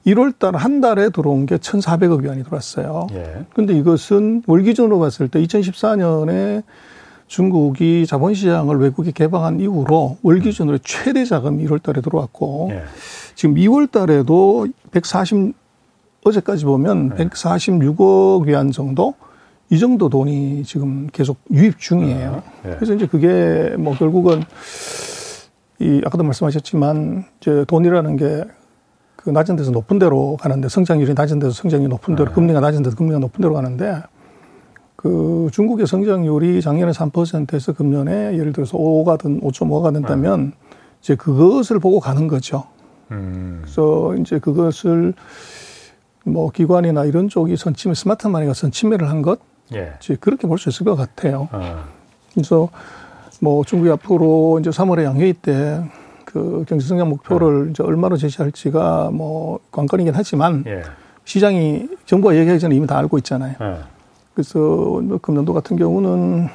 1월 달 한 달에 들어온 게 1,400억 위안이 들어왔어요. 예. 근데 이것은 월 기준으로 봤을 때 2014년에 중국이 자본시장을 외국에 개방한 이후로 월 기준으로 최대 자금이 1월 달에 들어왔고 예. 지금 2월 달에도 140 어제까지 보면 예. 146억 위안 정도 이 정도 돈이 지금 계속 유입 중이에요. 예. 그래서 이제 그게 뭐 결국은 이 아까도 말씀하셨지만 이제 돈이라는 게 그 낮은 데서 높은 데로 가는데 성장률이 낮은 데서 성장률이 높은 데로 네. 금리가 낮은 데서 금리가 높은 데로 가는데 그 중국의 성장률이 작년에 3%에서 금년에 예를 들어서 5가 든 5.5가 된다면 네. 이제 그것을 보고 가는 거죠. 음. 그래서 이제 그것을 뭐 기관이나 이런 쪽이 선침해 스마트 마니가 선침해를 한 것, 예. 이제 그렇게 볼 수 있을 것 같아요. 어. 그래서 뭐 중국이 앞으로 이제 3월에 양회의 때 그 경제 성장 목표를 네. 이제 얼마로 제시할지가 뭐 관건이긴 하지만 예. 시장이 정부가 얘기하기 전에 이미 다 알고 있잖아요. 예. 그래서 뭐 금년도 같은 경우는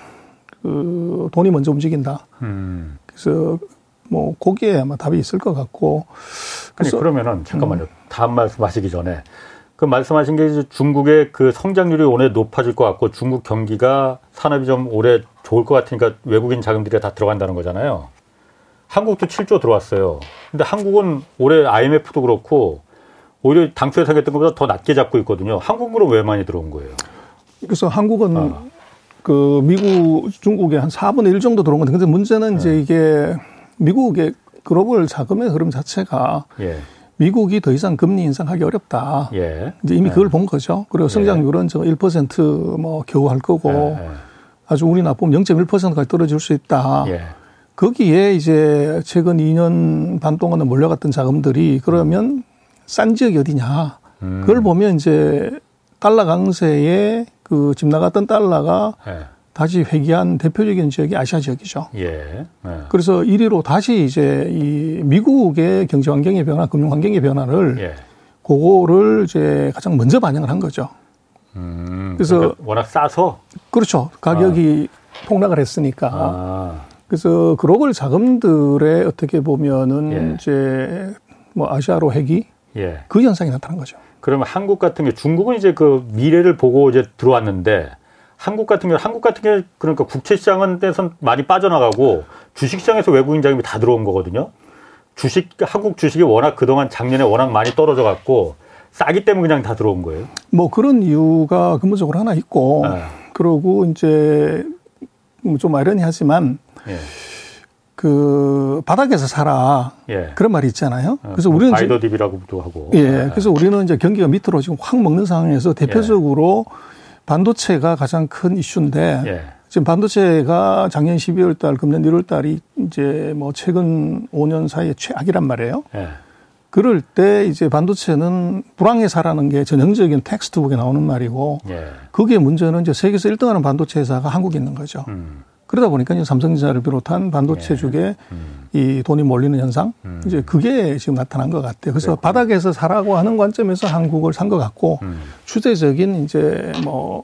그 돈이 먼저 움직인다. 음. 그래서 뭐 거기에 아마 답이 있을 것 같고. 아니 그러면은 잠깐만요. 음. 다음 말씀하시기 전에 그 말씀하신 게 이제 중국의 그 성장률이 올해 높아질 것 같고 중국 경기가 산업이 좀 올해 좋을 것 같으니까 외국인 자금들이 다 들어간다는 거잖아요. 한국도 7조 들어왔어요. 근데 한국은 올해 IMF도 그렇고 오히려 당초 예상했던 것보다 더 낮게 잡고 있거든요. 한국으로 왜 많이 들어온 거예요? 그래서 한국은 아. 그 미국, 중국에 한 4분의 1 정도 들어온 건데 근데 문제는 네. 이제 이게 미국의 글로벌 자금의 흐름 자체가 예. 미국이 더 이상 금리 인상하기 어렵다. 예. 이제 이미 예. 그걸 본 거죠. 그리고 예. 성장률은 저 1%뭐 겨우 할 거고 예, 예. 아주 우리 나쁘면 0.1%까지 떨어질 수 있다. 거기에 이제 최근 2년 반 동안에 몰려갔던 자금들이 그러면 싼 지역이 어디냐. 음. 그걸 보면 이제 달러 강세에 그 집 나갔던 달러가 네. 다시 회귀한 대표적인 지역이 아시아 지역이죠. 예. 네. 그래서 1위로 다시 이제 이 미국의 경제 환경의 변화, 금융 환경의 변화를 예. 그거를 이제 가장 먼저 반영을 한 거죠. 음, 그래서 그러니까 워낙 싸서 그렇죠. 가격이 아. 폭락을 했으니까. 아. 그래서 글로벌 자금들의 어떻게 보면은 예. 이제 뭐 아시아로 핵이 예. 그 현상이 나타난 거죠. 그러면 한국 같은 게 중국은 이제 그 미래를 보고 이제 들어왔는데 한국 같은 경우 한국 같은 게 그러니까 국채 시장은 때선 많이 빠져나가고 주식 시장에서 외국인 자금이 다 들어온 거거든요. 주식 한국 주식이 워낙 그동안 작년에 워낙 많이 떨어져 갖고 싸기 때문에 그냥 다 들어온 거예요. 뭐 그런 이유가 근본적으로 하나 있고 네. 그러고 이제 좀 아이러니하지만 예. 그 바닥에서 살아 예. 그런 말이 있잖아요. 어, 그래서 우리는 바이더 딥이라고도 하고. 예. 예. 그래서 우리는 이제 경기가 밑으로 지금 확 먹는 상황에서 대표적으로 예. 반도체가 가장 큰 이슈인데 예. 지금 반도체가 작년 12월 달, 금년 1월 달이 이제 뭐 최근 5년 사이에 최악이란 말이에요. 예. 그럴 때 이제 반도체는 불황의사라는 게 전형적인 텍스트북에 나오는 말이고 예. 그게 문제는 이제 세계에서 1등하는 반도체 회사가 한국에 있는 거죠. 음. 그러다 보니까 이제 삼성전자를 비롯한 반도체 예. 쪽에 음. 이 돈이 몰리는 현상 음. 이제 그게 지금 나타난 것 같아요. 그래서 그렇군요. 바닥에서 사라고 하는 관점에서 한국을 산 것 같고 음. 추세적인 이제 뭐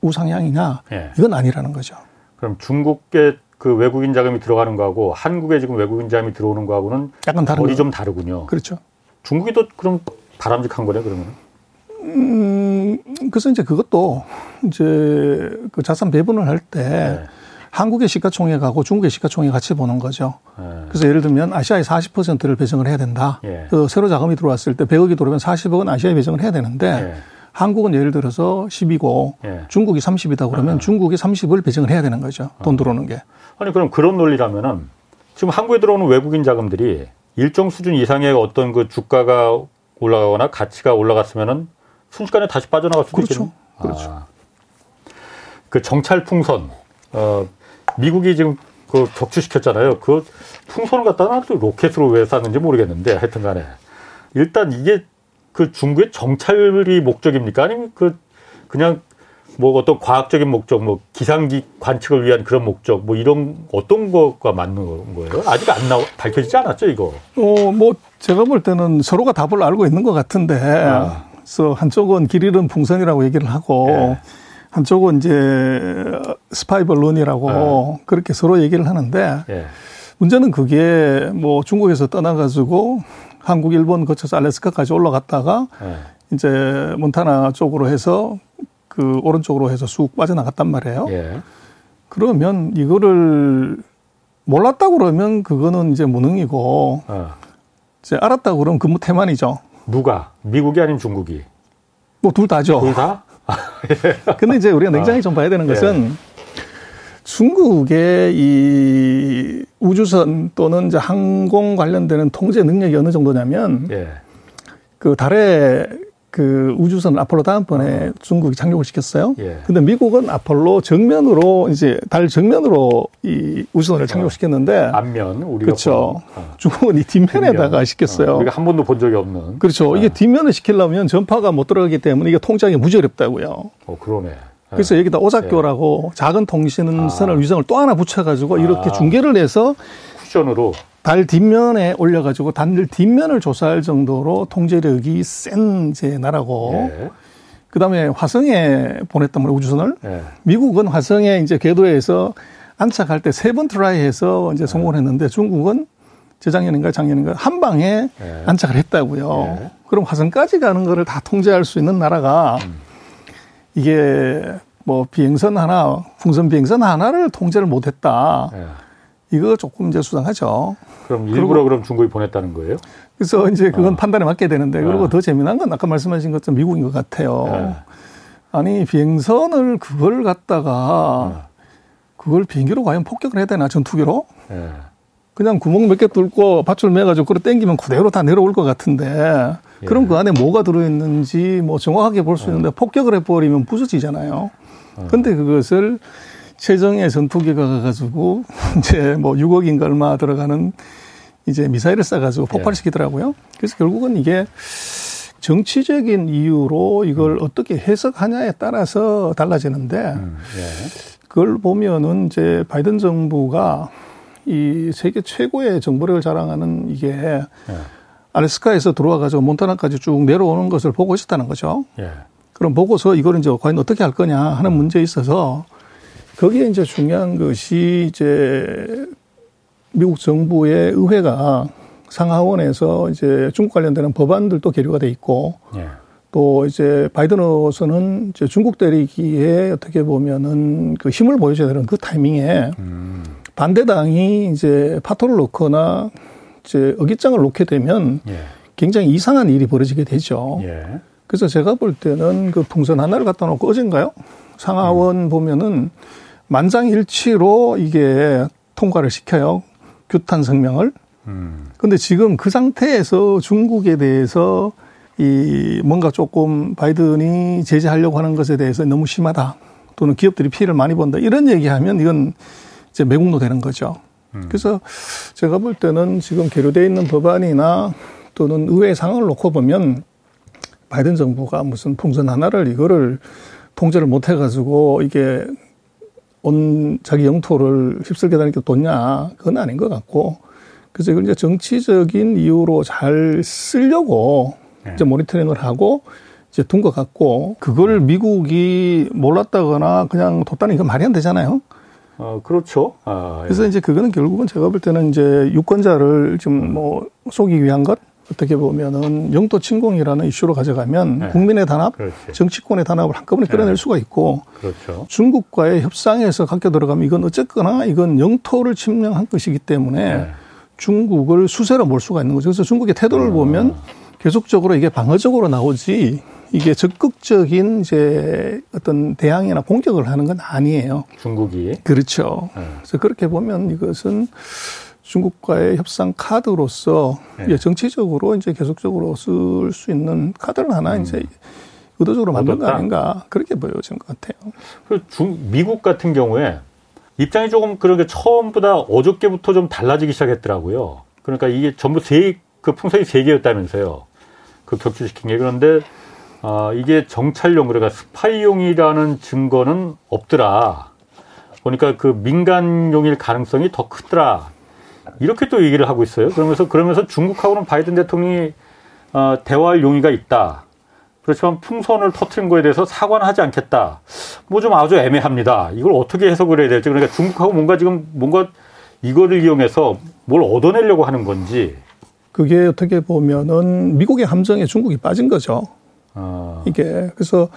우상향이냐 예. 이건 아니라는 거죠. 그럼 중국계 그 외국인 자금이 들어가는 거하고 한국에 지금 외국인 자금이 들어오는 거하고는 약간 다른 거리 좀 다르군요. 그렇죠. 중국이 더 그럼 바람직한 거네 그러면? 음, 그래서 이제 그것도 이제 그 자산 배분을 할때 네. 한국의 시가총액하고 중국의 시가총액 같이 보는 거죠. 네. 그래서 예를 들면 아시아에 40%를 배정을 해야 된다. 예. 그 새로 자금이 들어왔을 때 100억이 들어오면 40억은 아시아에 배정을 해야 되는데 예. 한국은 예를 들어서 10이고 예. 중국이 30이다 그러면 아. 중국이 30을 배정을 해야 되는 거죠. 돈 아. 들어오는 게. 아니 그럼 그런 논리라면은 지금 한국에 들어오는 외국인 자금들이 일정 수준 이상의 어떤 그 주가가 올라가거나 가치가 올라갔으면은 순식간에 다시 빠져나갈 수도 그렇죠. 있겠네요. 그렇죠. 아. 그 정찰 풍선 어 미국이 지금 그 격추시켰잖아요. 그 풍선을 갖다가 또 로켓으로 왜 쐈는지 모르겠는데 하여튼 간에 일단 이게 그 중국의 정찰이 목적입니까? 아니면 그 그냥 뭐 어떤 과학적인 목적, 뭐 기상기 관측을 위한 그런 목적, 뭐 이런 어떤 것과 맞는 거예요? 아직 안 나오 밝혀지지 않았죠, 이거? 어, 뭐 제가 볼 때는 서로가 답을 알고 있는 것 같은데, 아. 그래서 한쪽은 길 잃은 풍선이라고 얘기를 하고. 예. 한쪽은 이제 스파이 벌론이라고 네. 그렇게 서로 얘기를 하는데 네. 문제는 그게 뭐 중국에서 떠나가지고 한국, 일본 거쳐서 알래스카까지 올라갔다가 네. 이제 몬타나 쪽으로 해서 그 오른쪽으로 해서 쑥 빠져나갔단 말이에요. 예. 그러면 이거를 몰랐다 그러면 그거는 이제 무능이고 어. 이제 알았다 그러면 근무 태만이죠. 누가? 미국이 아니면 중국이? 뭐 둘 다죠. 둘 다? (laughs) 근데 이제 우리가 냉장히 어. 좀 봐야 되는 것은 예. 중국의 이 우주선 또는 이제 항공 관련되는 통제 능력이 어느 정도냐면 예. 그 달에 그 우주선 아폴로 다음번에 어. 중국이 착륙을 시켰어요. 예. 근데 미국은 아폴로 정면으로 이제 달 정면으로 이 우주선을 착륙 시켰는데 어. 앞면 우리가 그렇죠. 어. 중국은 이 뒷면에다가 뒷면. 시켰어요. 어. 우리가 한 번도 본 적이 없는. 그렇죠. 이게 어. 뒷면을 시키려면 전파가 못 들어가기 때문에 이게 통제하기 무지 어렵다고요. 어 그러네. 그래서 여기다 오작교라고 예. 작은 통신선을 아. 위성을 또 하나 붙여가지고 이렇게 아. 중계를 해서 쿠션으로 달 뒷면에 올려가지고 달 뒷면을 조사할 정도로 통제력이 센 이제 나라고. 예. 그 다음에 화성에 보냈단 말이에요, 우주선을. 예. 미국은 화성에 이제 궤도에서 안착할 때 세 번 try 해서 이제 성공을 했는데 중국은 재작년인가 작년인가 한 방에 예. 안착을 했다고요. 예. 그럼 화성까지 가는 거를 다 통제할 수 있는 나라가 음. 이게 뭐 비행선 하나, 풍선 비행선 하나를 통제를 못했다. 예. 이거 조금 이제 수상하죠. 그럼 일부러 그럼 중국이 보냈다는 거예요? 그래서 이제 그건 어. 판단에 맡게 되는데 그리고 어. 더 재미난 건 아까 말씀하신 것처럼 미국인 것 같아요. 네. 아니 비행선을 그걸 갖다가 네. 그걸 비행기로 과연 폭격을 해야 되나 전투기로? 네. 그냥 구멍 몇 개 뚫고 밧줄 매가지고 그걸 땡기면 그대로 다 내려올 것 같은데 예. 그럼 그 안에 뭐가 들어있는지 뭐 정확하게 볼 수 있는데 폭격을 해버리면 부서지잖아요. 근데 그것을 최정예 전투기가 가가지고 (laughs) 이제 뭐 6억인가 얼마 들어가는 이제 미사일을 쏴가지고 폭발시키더라고요. 그래서 결국은 이게 정치적인 이유로 이걸 음. 어떻게 해석하냐에 따라서 달라지는데 음, 예. 그걸 보면은 이제 바이든 정부가 이 세계 최고의 정보력을 자랑하는 이게 예. 알래스카에서 들어와가지고 몬타나까지 쭉 내려오는 것을 보고 있었다는 거죠. 예. 그럼 보고서 이거를 이제 과연 어떻게 할 거냐 하는 문제에 있어서 거기에 이제 중요한 것이 이제 미국 정부의 의회가 상하원에서 이제 중국 관련되는 법안들도 계류가 돼 있고 예. 또 이제 바이든 으로서는 이제 중국 때리기에 어떻게 보면은 그 힘을 보여줘야 되는 그 타이밍에 음. 반대당이 이제 파토를 놓거나 이제 어깃장을 놓게 되면 예. 굉장히 이상한 일이 벌어지게 되죠. 예. 그래서 제가 볼 때는 그 풍선 하나를 갖다 놓고 어젠가요? 상하원 음. 보면은 만장일치로 이게 통과를 시켜요. 규탄 성명을. 음. 근데 지금 그 상태에서 중국에 대해서 이 뭔가 조금 바이든이 제재하려고 하는 것에 대해서 너무 심하다. 또는 기업들이 피해를 많이 본다. 이런 얘기하면 이건 이제 매국노 되는 거죠. 음. 그래서 제가 볼 때는 지금 계류되어 있는 법안이나 또는 의회 상황을 놓고 보면 바이든 정부가 무슨 풍선 하나를 이거를 통제를 못 해가지고 이게 온 자기 영토를 휩쓸게 다니게 뒀냐 그건 아닌 것 같고 그래서 이걸 이제 정치적인 이유로 잘 쓰려고 네. 이제 모니터링을 하고 이제 둔 것 같고 그걸 미국이 몰랐다거나 그냥 뒀다는 건 말이 안 되잖아요. 어 그렇죠. 아, 예. 그래서 이제 그거는 결국은 제가 볼 때는 이제 유권자를 좀뭐 속이기 위한 것 어떻게 보면은 영토 침공이라는 이슈로 가져가면 네. 국민의 단합, 그렇지. 정치권의 단합을 한꺼번에 끌어낼 네. 수가 있고 그렇죠. 중국과의 협상에서 갖게 들어가면 이건 어쨌거나 이건 영토를 침략한 것이기 때문에 네. 중국을 수세로 몰 수가 있는 거죠. 그래서 중국의 태도를 어. 보면 계속적으로 이게 방어적으로 나오지 이게 적극적인 이제 어떤 대항이나 공격을 하는 건 아니에요. 중국이 그렇죠. 네. 그래서 그렇게 보면 이것은 중국과의 협상 카드로서 네. 정치적으로 이제 계속적으로 쓸 수 있는 카드를 하나 음. 이제 의도적으로 만든 거 아닌가 그렇게 보여진 것 같아요. 그 중, 미국 같은 경우에 입장이 조금 그렇게 처음보다 어저께부터 좀 달라지기 시작했더라고요. 그러니까 이게 전부 세, 그 풍선이 세 개였다면서요. 그 격추시킨 게. 그런데, 아, 이게 정찰용, 그러니까 스파이용이라는 증거는 없더라. 보니까 그 민간용일 가능성이 더 크더라. 이렇게 또 얘기를 하고 있어요. 그러면서 그러면서 중국하고는 바이든 대통령이 어, 대화할 용의가 있다. 그렇지만 풍선을 터트린 거에 대해서 사과는 하지 않겠다. 뭐 좀 아주 애매합니다. 이걸 어떻게 해석을 해야 될지. 그러니까 중국하고 뭔가 지금 뭔가 이거를 이용해서 뭘 얻어내려고 하는 건지. 그게 어떻게 보면은 미국의 함정에 중국이 빠진 거죠. 아. 이게 그래서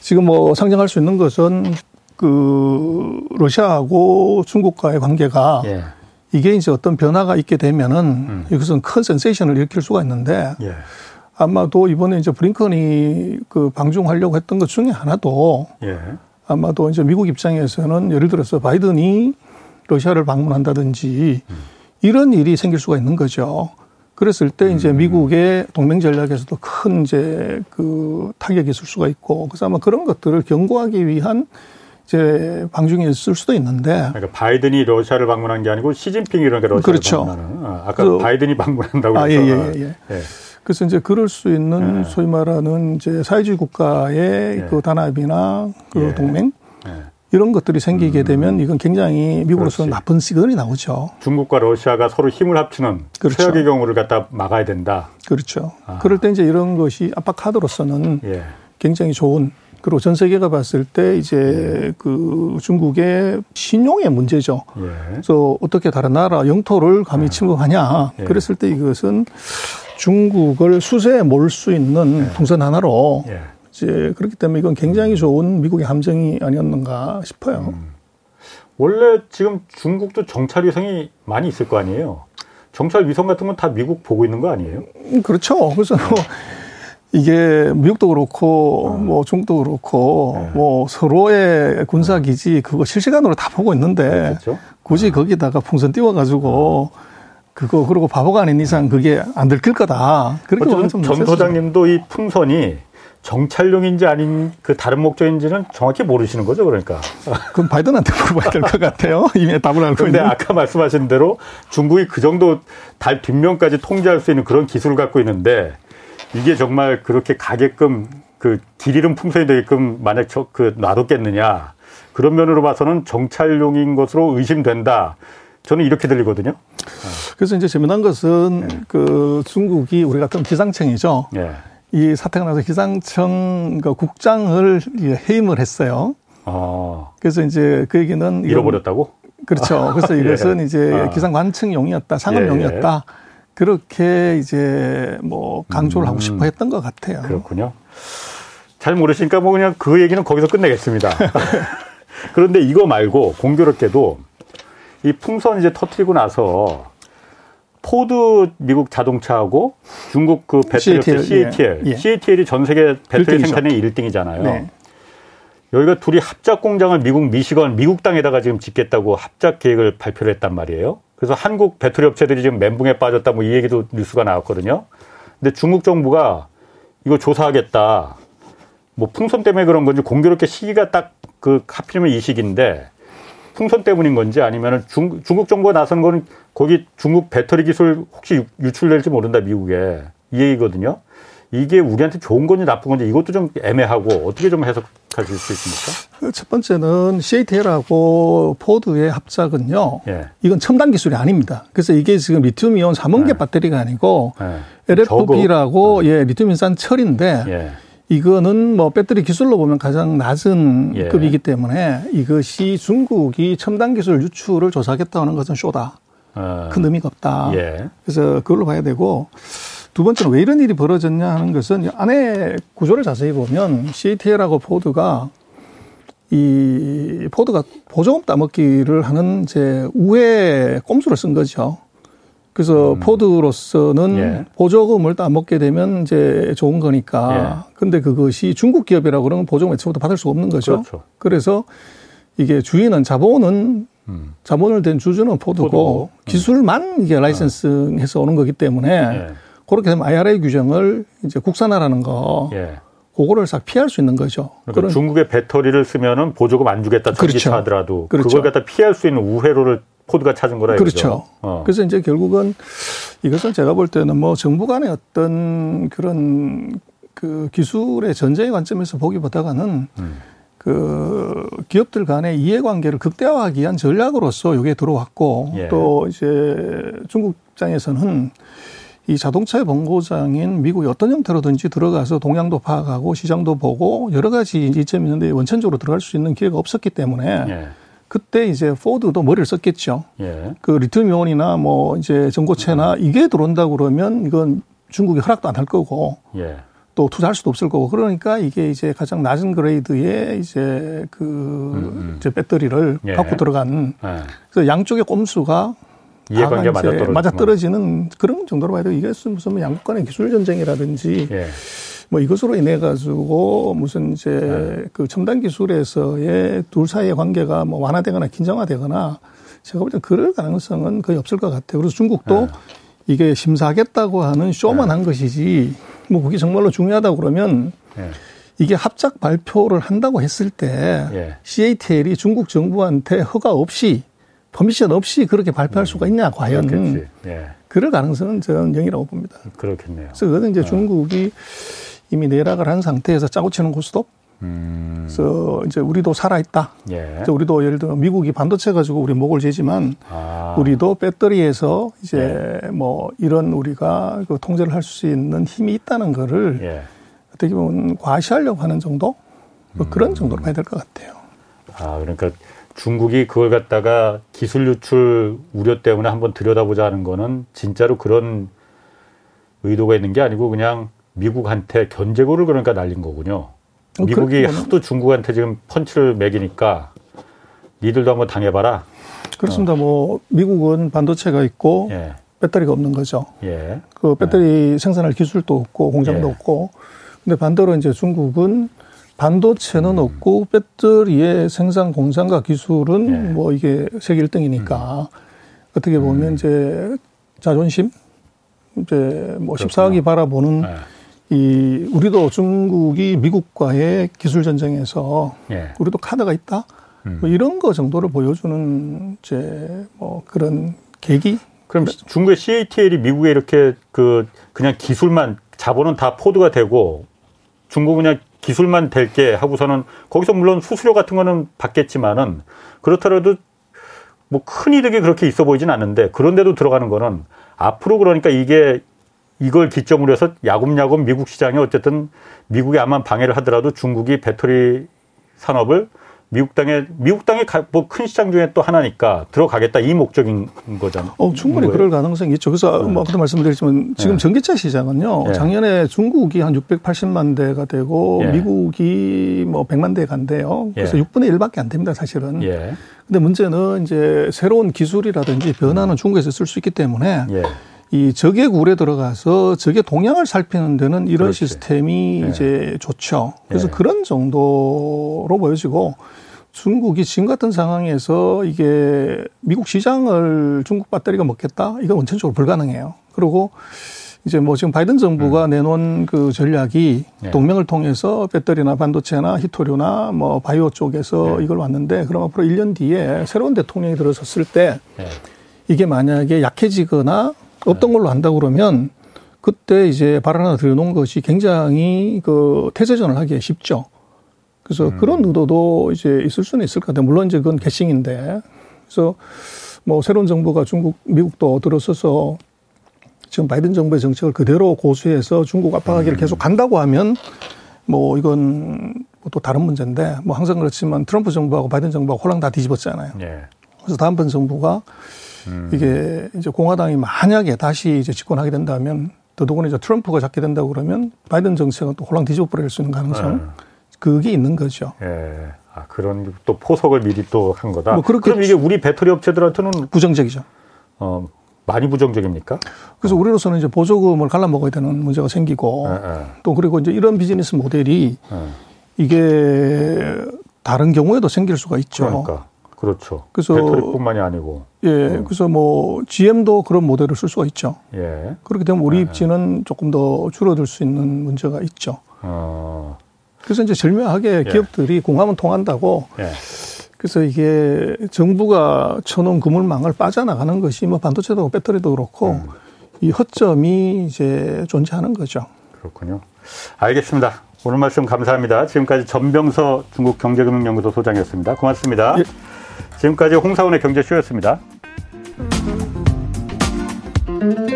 지금 뭐 상정할 수 있는 것은 그 러시아하고 중국과의 관계가 예. 이게 이제 어떤 변화가 있게 되면은 음. 이것은 큰 센세이션을 일으킬 수가 있는데 예. 아마도 이번에 이제 브링컨이 그 방중하려고 했던 것 중에 하나도 예. 아마도 이제 미국 입장에서는 예를 들어서 바이든이 러시아를 방문한다든지 음. 이런 일이 생길 수가 있는 거죠. 그랬을 때 이제 음. 미국의 동맹 전략에서도 큰 이제 그 타격이 있을 수가 있고 그래서 아마 그런 것들을 경고하기 위한 이제 방중에 있을 수도 있는데. 그러니까 바이든이 러시아를 방문한 게 아니고 시진핑이 그러니까 러시아를 그렇죠. 방문하는. 아, 아까 그, 바이든이 방문한다고 아, 예, 예, 예, 예. 예. 그래서 이제 그럴 수 있는 예. 소위 말하는 이제 사회주의 국가의 예. 그 단합이나 그 예. 동맹 예. 이런 것들이 생기게 음. 되면 이건 굉장히 미국으로서는 나쁜 시그널이 나오죠. 중국과 러시아가 서로 힘을 합치는 그렇죠. 최악의 경우를 갖다 막아야 된다. 그렇죠. 아. 그럴 때 이제 이런 것이 압박 카드로서는 굉장히 좋은 그리고 전 세계가 봤을 때 이제 예. 그 중국의 신용의 문제죠. 예. 그래서 어떻게 다른 나라 영토를 감히 예. 침공하냐. 예. 그랬을 때 이것은 중국을 수세에 몰 수 있는 풍선 예. 하나로 예. 이제 그렇기 때문에 이건 굉장히 좋은 미국의 함정이 아니었는가 싶어요. 음. 원래 지금 중국도 정찰 위성이 많이 있을 거 아니에요. 정찰 위성 같은 건 다 미국 보고 있는 거 아니에요? 음, 그렇죠. 그래서 뭐 이게 미국도 그렇고 어. 뭐 중국도 그렇고 네. 뭐 서로의 군사 기지 그거 실시간으로 다 보고 있는데 그렇죠? 굳이 어. 거기다가 풍선 띄워가지고 그거 그러고 바보가 아닌 이상 그게 안 들킬 거다. 그렇게 전 소장님도 이 풍선이 정찰용인지 아닌 그 다른 목적인지는 정확히 모르시는 거죠, 그러니까. 그럼 바이든한테 물어봐야 될 것 같아요. (laughs) 이미 답을 알고 있는데. 아까 말씀하신 대로 중국이 그 정도 달 뒷면까지 통제할 수 있는 그런 기술을 갖고 있는데 이게 정말 그렇게 가게끔 그 길이름 풍선이 되게끔 만약 저, 그 놔뒀겠느냐. 그런 면으로 봐서는 정찰용인 것으로 의심된다. 저는 이렇게 들리거든요. 그래서 이제 재미난 것은 네. 그 중국이 우리 같은 기상청이죠. 네. 이 사태가 나서 기상청 그 국장을 해임을 했어요. 아. 그래서 이제 그 얘기는 잃어버렸다고? 그렇죠. 그래서 (laughs) 이것은 예. 이제 아. 기상관측용이었다, 상업용이었다. 예. 예. 그렇게 이제 뭐 강조를 음, 하고 싶어 했던 것 같아요. 그렇군요. 잘 모르시니까 뭐 그냥 그 얘기는 거기서 끝내겠습니다. (laughs) 그런데 이거 말고 공교롭게도 이 풍선 이제 터트리고 나서 포드 미국 자동차하고 중국 그 배터리 CATL, CATL, 예. CATL이 전 세계 배터리 1등이죠. 생산의 1등이잖아요. 네. 여기가 둘이 합작 공장을 미국 미시건 미국 땅에다가 지금 짓겠다고 합작 계획을 발표를 했단 말이에요. 그래서 한국 배터리 업체들이 지금 멘붕에 빠졌다 뭐 이 얘기도 뉴스가 나왔거든요. 근데 중국 정부가 이거 조사하겠다. 뭐 풍선 때문에 그런 건지 공교롭게 시기가 딱 그 하필이면 이 시기인데 풍선 때문인 건지 아니면은 중, 중국 정부가 나선 거는 거기 중국 배터리 기술 혹시 유출될지 모른다 미국에 이 얘기거든요. 이게 우리한테 좋은 건지 나쁜 건지 이것도 좀 애매하고 어떻게 좀 해석하실 수 있습니까? 첫 번째는 CATL하고 포드의 합작은요. 예. 이건 첨단 기술이 아닙니다. 그래서 이게 지금 리튬 이온 삼원계 예. 배터리가 아니고 예. LFP라고 예. 예, 리튬 인산 철인데 예. 이거는 뭐 배터리 기술로 보면 가장 낮은 예. 급이기 때문에 이것이 중국이 첨단 기술 유출을 조사하겠다는 것은 쇼다. 어. 큰 의미가 없다. 그래서 그걸로 봐야 되고 두 번째는 왜 이런 일이 벌어졌냐 하는 것은 안에 구조를 자세히 보면 CATL하고 포드가 이 포드가 보조금 따먹기를 하는 제 우회 꼼수를 쓴 거죠. 그래서 음. 포드로서는 예. 보조금을 따먹게 되면 이제 좋은 거니까. 예. 근데 그것이 중국 기업이라고 그러면 보조금 애초부터 받을 수가 없는 거죠. 그렇죠. 그래서 이게 주인은 자본은 음. 자본을 댄 주주는 포드고 포드고. 음. 기술만 이게 라이센스해서 오는 거기 때문에 예. 그렇게 되면 IRA 규정을 이제 국산화라는 거. 예. 그거를 싹 피할 수 있는 거죠. 그러니까 중국의 배터리를 쓰면은 보조금 안 주겠다 전기차 그렇죠. 하더라도 그렇죠. 그걸 갖다 피할 수 있는 우회로를 포드가 찾은 거라 그렇죠. 어. 그래서 이제 결국은 이것은 제가 볼 때는 뭐 정부 간의 어떤 그런 그 기술의 전쟁의 관점에서 보기보다는 음. 그 기업들 간의 이해관계를 극대화하기 위한 전략으로서 이게 들어왔고 예. 또 이제 중국 입장에서는 이 자동차의 본고장인 미국이 어떤 형태로든지 들어가서 동향도 파악하고 시장도 보고 여러 가지 이점이 있는데 원천적으로 들어갈 수 있는 기회가 없었기 때문에 예. 그때 이제 포드도 머리를 썼겠죠. 예. 그 리튬 이온이나 뭐 이제 전고체나 이게 들어온다 그러면 이건 중국이 허락도 안 할 거고 예. 또 투자할 수도 없을 거고 그러니까 이게 이제 가장 낮은 그레이드의 이제 그 음, 음. 이제 배터리를 예. 갖고 들어간 예. 그래서 양쪽의 꼼수가 이해관계 맞아 떨어지 맞아 떨어지는 그런 정도로 봐야 돼요. 이게 무슨 양국 간의 기술 전쟁이라든지 예. 뭐 이것으로 인해 가지고 무슨 이제 네. 그 첨단 기술에서의 둘 사이의 관계가 뭐 완화되거나 긴장화되거나 제가 볼 때 그럴 가능성은 거의 없을 것 같아요. 그래서 중국도 네. 이게 심사하겠다고 하는 쇼만 네. 한 것이지 뭐 그게 정말로 중요하다고 그러면 네. 이게 합작 발표를 한다고 했을 때 예. CATL이 중국 정부한테 허가 없이 permission 없이 그렇게 발표할 음. 수가 있냐 과연 예. 그럴 가능성은 저는 영이라고 봅니다. 그렇겠네요. 그래서 그것은 이제 어. 중국이 이미 내락을 한 상태에서 짜고 치는 고스톱. 음. 그래서 이제 우리도 살아있다. 예. 우리도 예를 들어 미국이 반도체 가지고 우리 목을 죄지만 아. 우리도 배터리에서 이제 예. 뭐 이런 우리가 그 통제를 할 수 있는 힘이 있다는 거를 예. 어떻게 보면 과시하려고 하는 정도? 뭐 그런 음. 정도로 봐야 될 것 같아요. 아, 그러니까 중국이 그걸 갖다가 기술 유출 우려 때문에 한번 들여다보자 하는 거는 진짜로 그런 의도가 있는 게 아니고 그냥 미국한테 견제고를 그러니까 날린 거군요. 어, 미국이 하도 중국한테 지금 펀치를 매기니까 니들도 한번 당해봐라. 그렇습니다. 어. 뭐 미국은 반도체가 있고 예. 배터리가 없는 거죠. 예. 그 배터리 예. 생산할 기술도 없고 공장도 예. 없고. 근데 반대로 이제 중국은 반도체는 음. 없고 배터리의 생산 공장과 기술은 예. 뭐 이게 세계 1등이니까 음. 어떻게 보면 음. 이제 자존심 이제 뭐 14억이 바라보는 네. 이 우리도 중국이 미국과의 기술 전쟁에서 예. 우리도 카드가 있다. 음. 뭐 이런 거 정도를 보여주는 이제 뭐 그런 계기. 그럼 중국의 CATL이 미국에 이렇게 그 그냥 기술만 자본은 다 포드가 되고 중국은 그냥 기술만 될 게 하고서는 거기서 물론 수수료 같은 거는 받겠지만은 그렇더라도 뭐 큰 이득이 그렇게 있어 보이진 않는데 그런데도 들어가는 거는 앞으로 그러니까 이게 이걸 기점으로 해서 야금야금 미국 시장에 어쨌든 미국이 아마 방해를 하더라도 중국이 배터리 산업을 미국 땅에 미국 땅에 뭐 큰 시장 중에 또 하나니까 들어가겠다 이 목적인 거잖아요. 어, 충분히 그럴 가능성이 있죠. 그래서 네. 뭐 아까도 말씀드렸지만 지금 네. 전기차 시장은요. 네. 작년에 중국이 한 680만 대가 되고 예. 미국이 뭐 100만 대 간대요. 그래서 예. 6분의 1밖에 안 됩니다, 사실은. 예. 근데 문제는 이제 새로운 기술이라든지 변화는 음. 중국에서 쓸 수 있기 때문에 예. 이 적의 굴에 들어가서 적의 동향을 살피는 데는 이런 그렇지. 시스템이 네. 이제 좋죠. 그래서 네. 그런 정도로 보여지고 중국이 지금 같은 상황에서 이게 미국 시장을 중국 배터리가 먹겠다? 이건 원천적으로 불가능해요. 그리고 이제 뭐 지금 바이든 정부가 음. 내놓은 그 전략이 네. 동맹을 통해서 배터리나 반도체나 히토류나 뭐 바이오 쪽에서 네. 이걸 왔는데 그럼 앞으로 1년 뒤에 새로운 대통령이 들어섰을 때 네. 이게 만약에 약해지거나 없던 걸로 한다고 그러면 그때 이제 발 하나 들여놓은 것이 굉장히 그 태세전을 하기에 쉽죠. 그래서 음. 그런 의도도 이제 있을 수는 있을 것 같아요. 물론 이제 그건 개싱인데. 그래서 뭐 새로운 정부가 중국, 미국도 들어서서 지금 바이든 정부의 정책을 그대로 고수해서 중국 압박하기를 음. 계속 간다고 하면 뭐 이건 또 다른 문제인데 뭐 항상 그렇지만 트럼프 정부하고 바이든 정부하고 홀랑 다 뒤집었잖아요. 예. 그래서 다음번 정부가 음. 이게 이제 공화당이 만약에 다시 이제 집권하게 된다면 더더군다나 이제 트럼프가 잡게 된다고 그러면 바이든 정책은 또 홀랑 뒤집어 버릴 수 있는 가능성 네. 그게 있는 거죠. 예. 아, 그런 또 포석을 미리 또 한 거다. 뭐 그럼 이게 우리 배터리 업체들한테는 부정적이죠. 어, 많이 부정적입니까? 그래서 어. 우리로서는 이제 보조금을 갈라 먹어야 되는 문제가 생기고 예, 예. 또 그리고 이제 이런 비즈니스 모델이 예. 이게 다른 경우에도 생길 수가 있죠. 그러니까. 그렇죠. 그래서 배터리뿐만이 아니고. 예. 음. 그래서 뭐 GM도 그런 모델을 쓸 수가 있죠. 예. 그렇게 되면 우리 네. 입지는 조금 더 줄어들 수 있는 문제가 있죠. 어. 그래서 이제 절묘하게 예. 기업들이 공하면 통한다고. 예. 그래서 이게 정부가 쳐놓은 그물망을 빠져나가는 것이 뭐 반도체도 배터리도 그렇고 음. 이 허점이 이제 존재하는 거죠. 그렇군요. 알겠습니다. 오늘 말씀 감사합니다. 지금까지 전병서 중국경제금융연구소 소장이었습니다. 고맙습니다. 예. 지금까지 홍사원의 경제쇼였습니다. 음.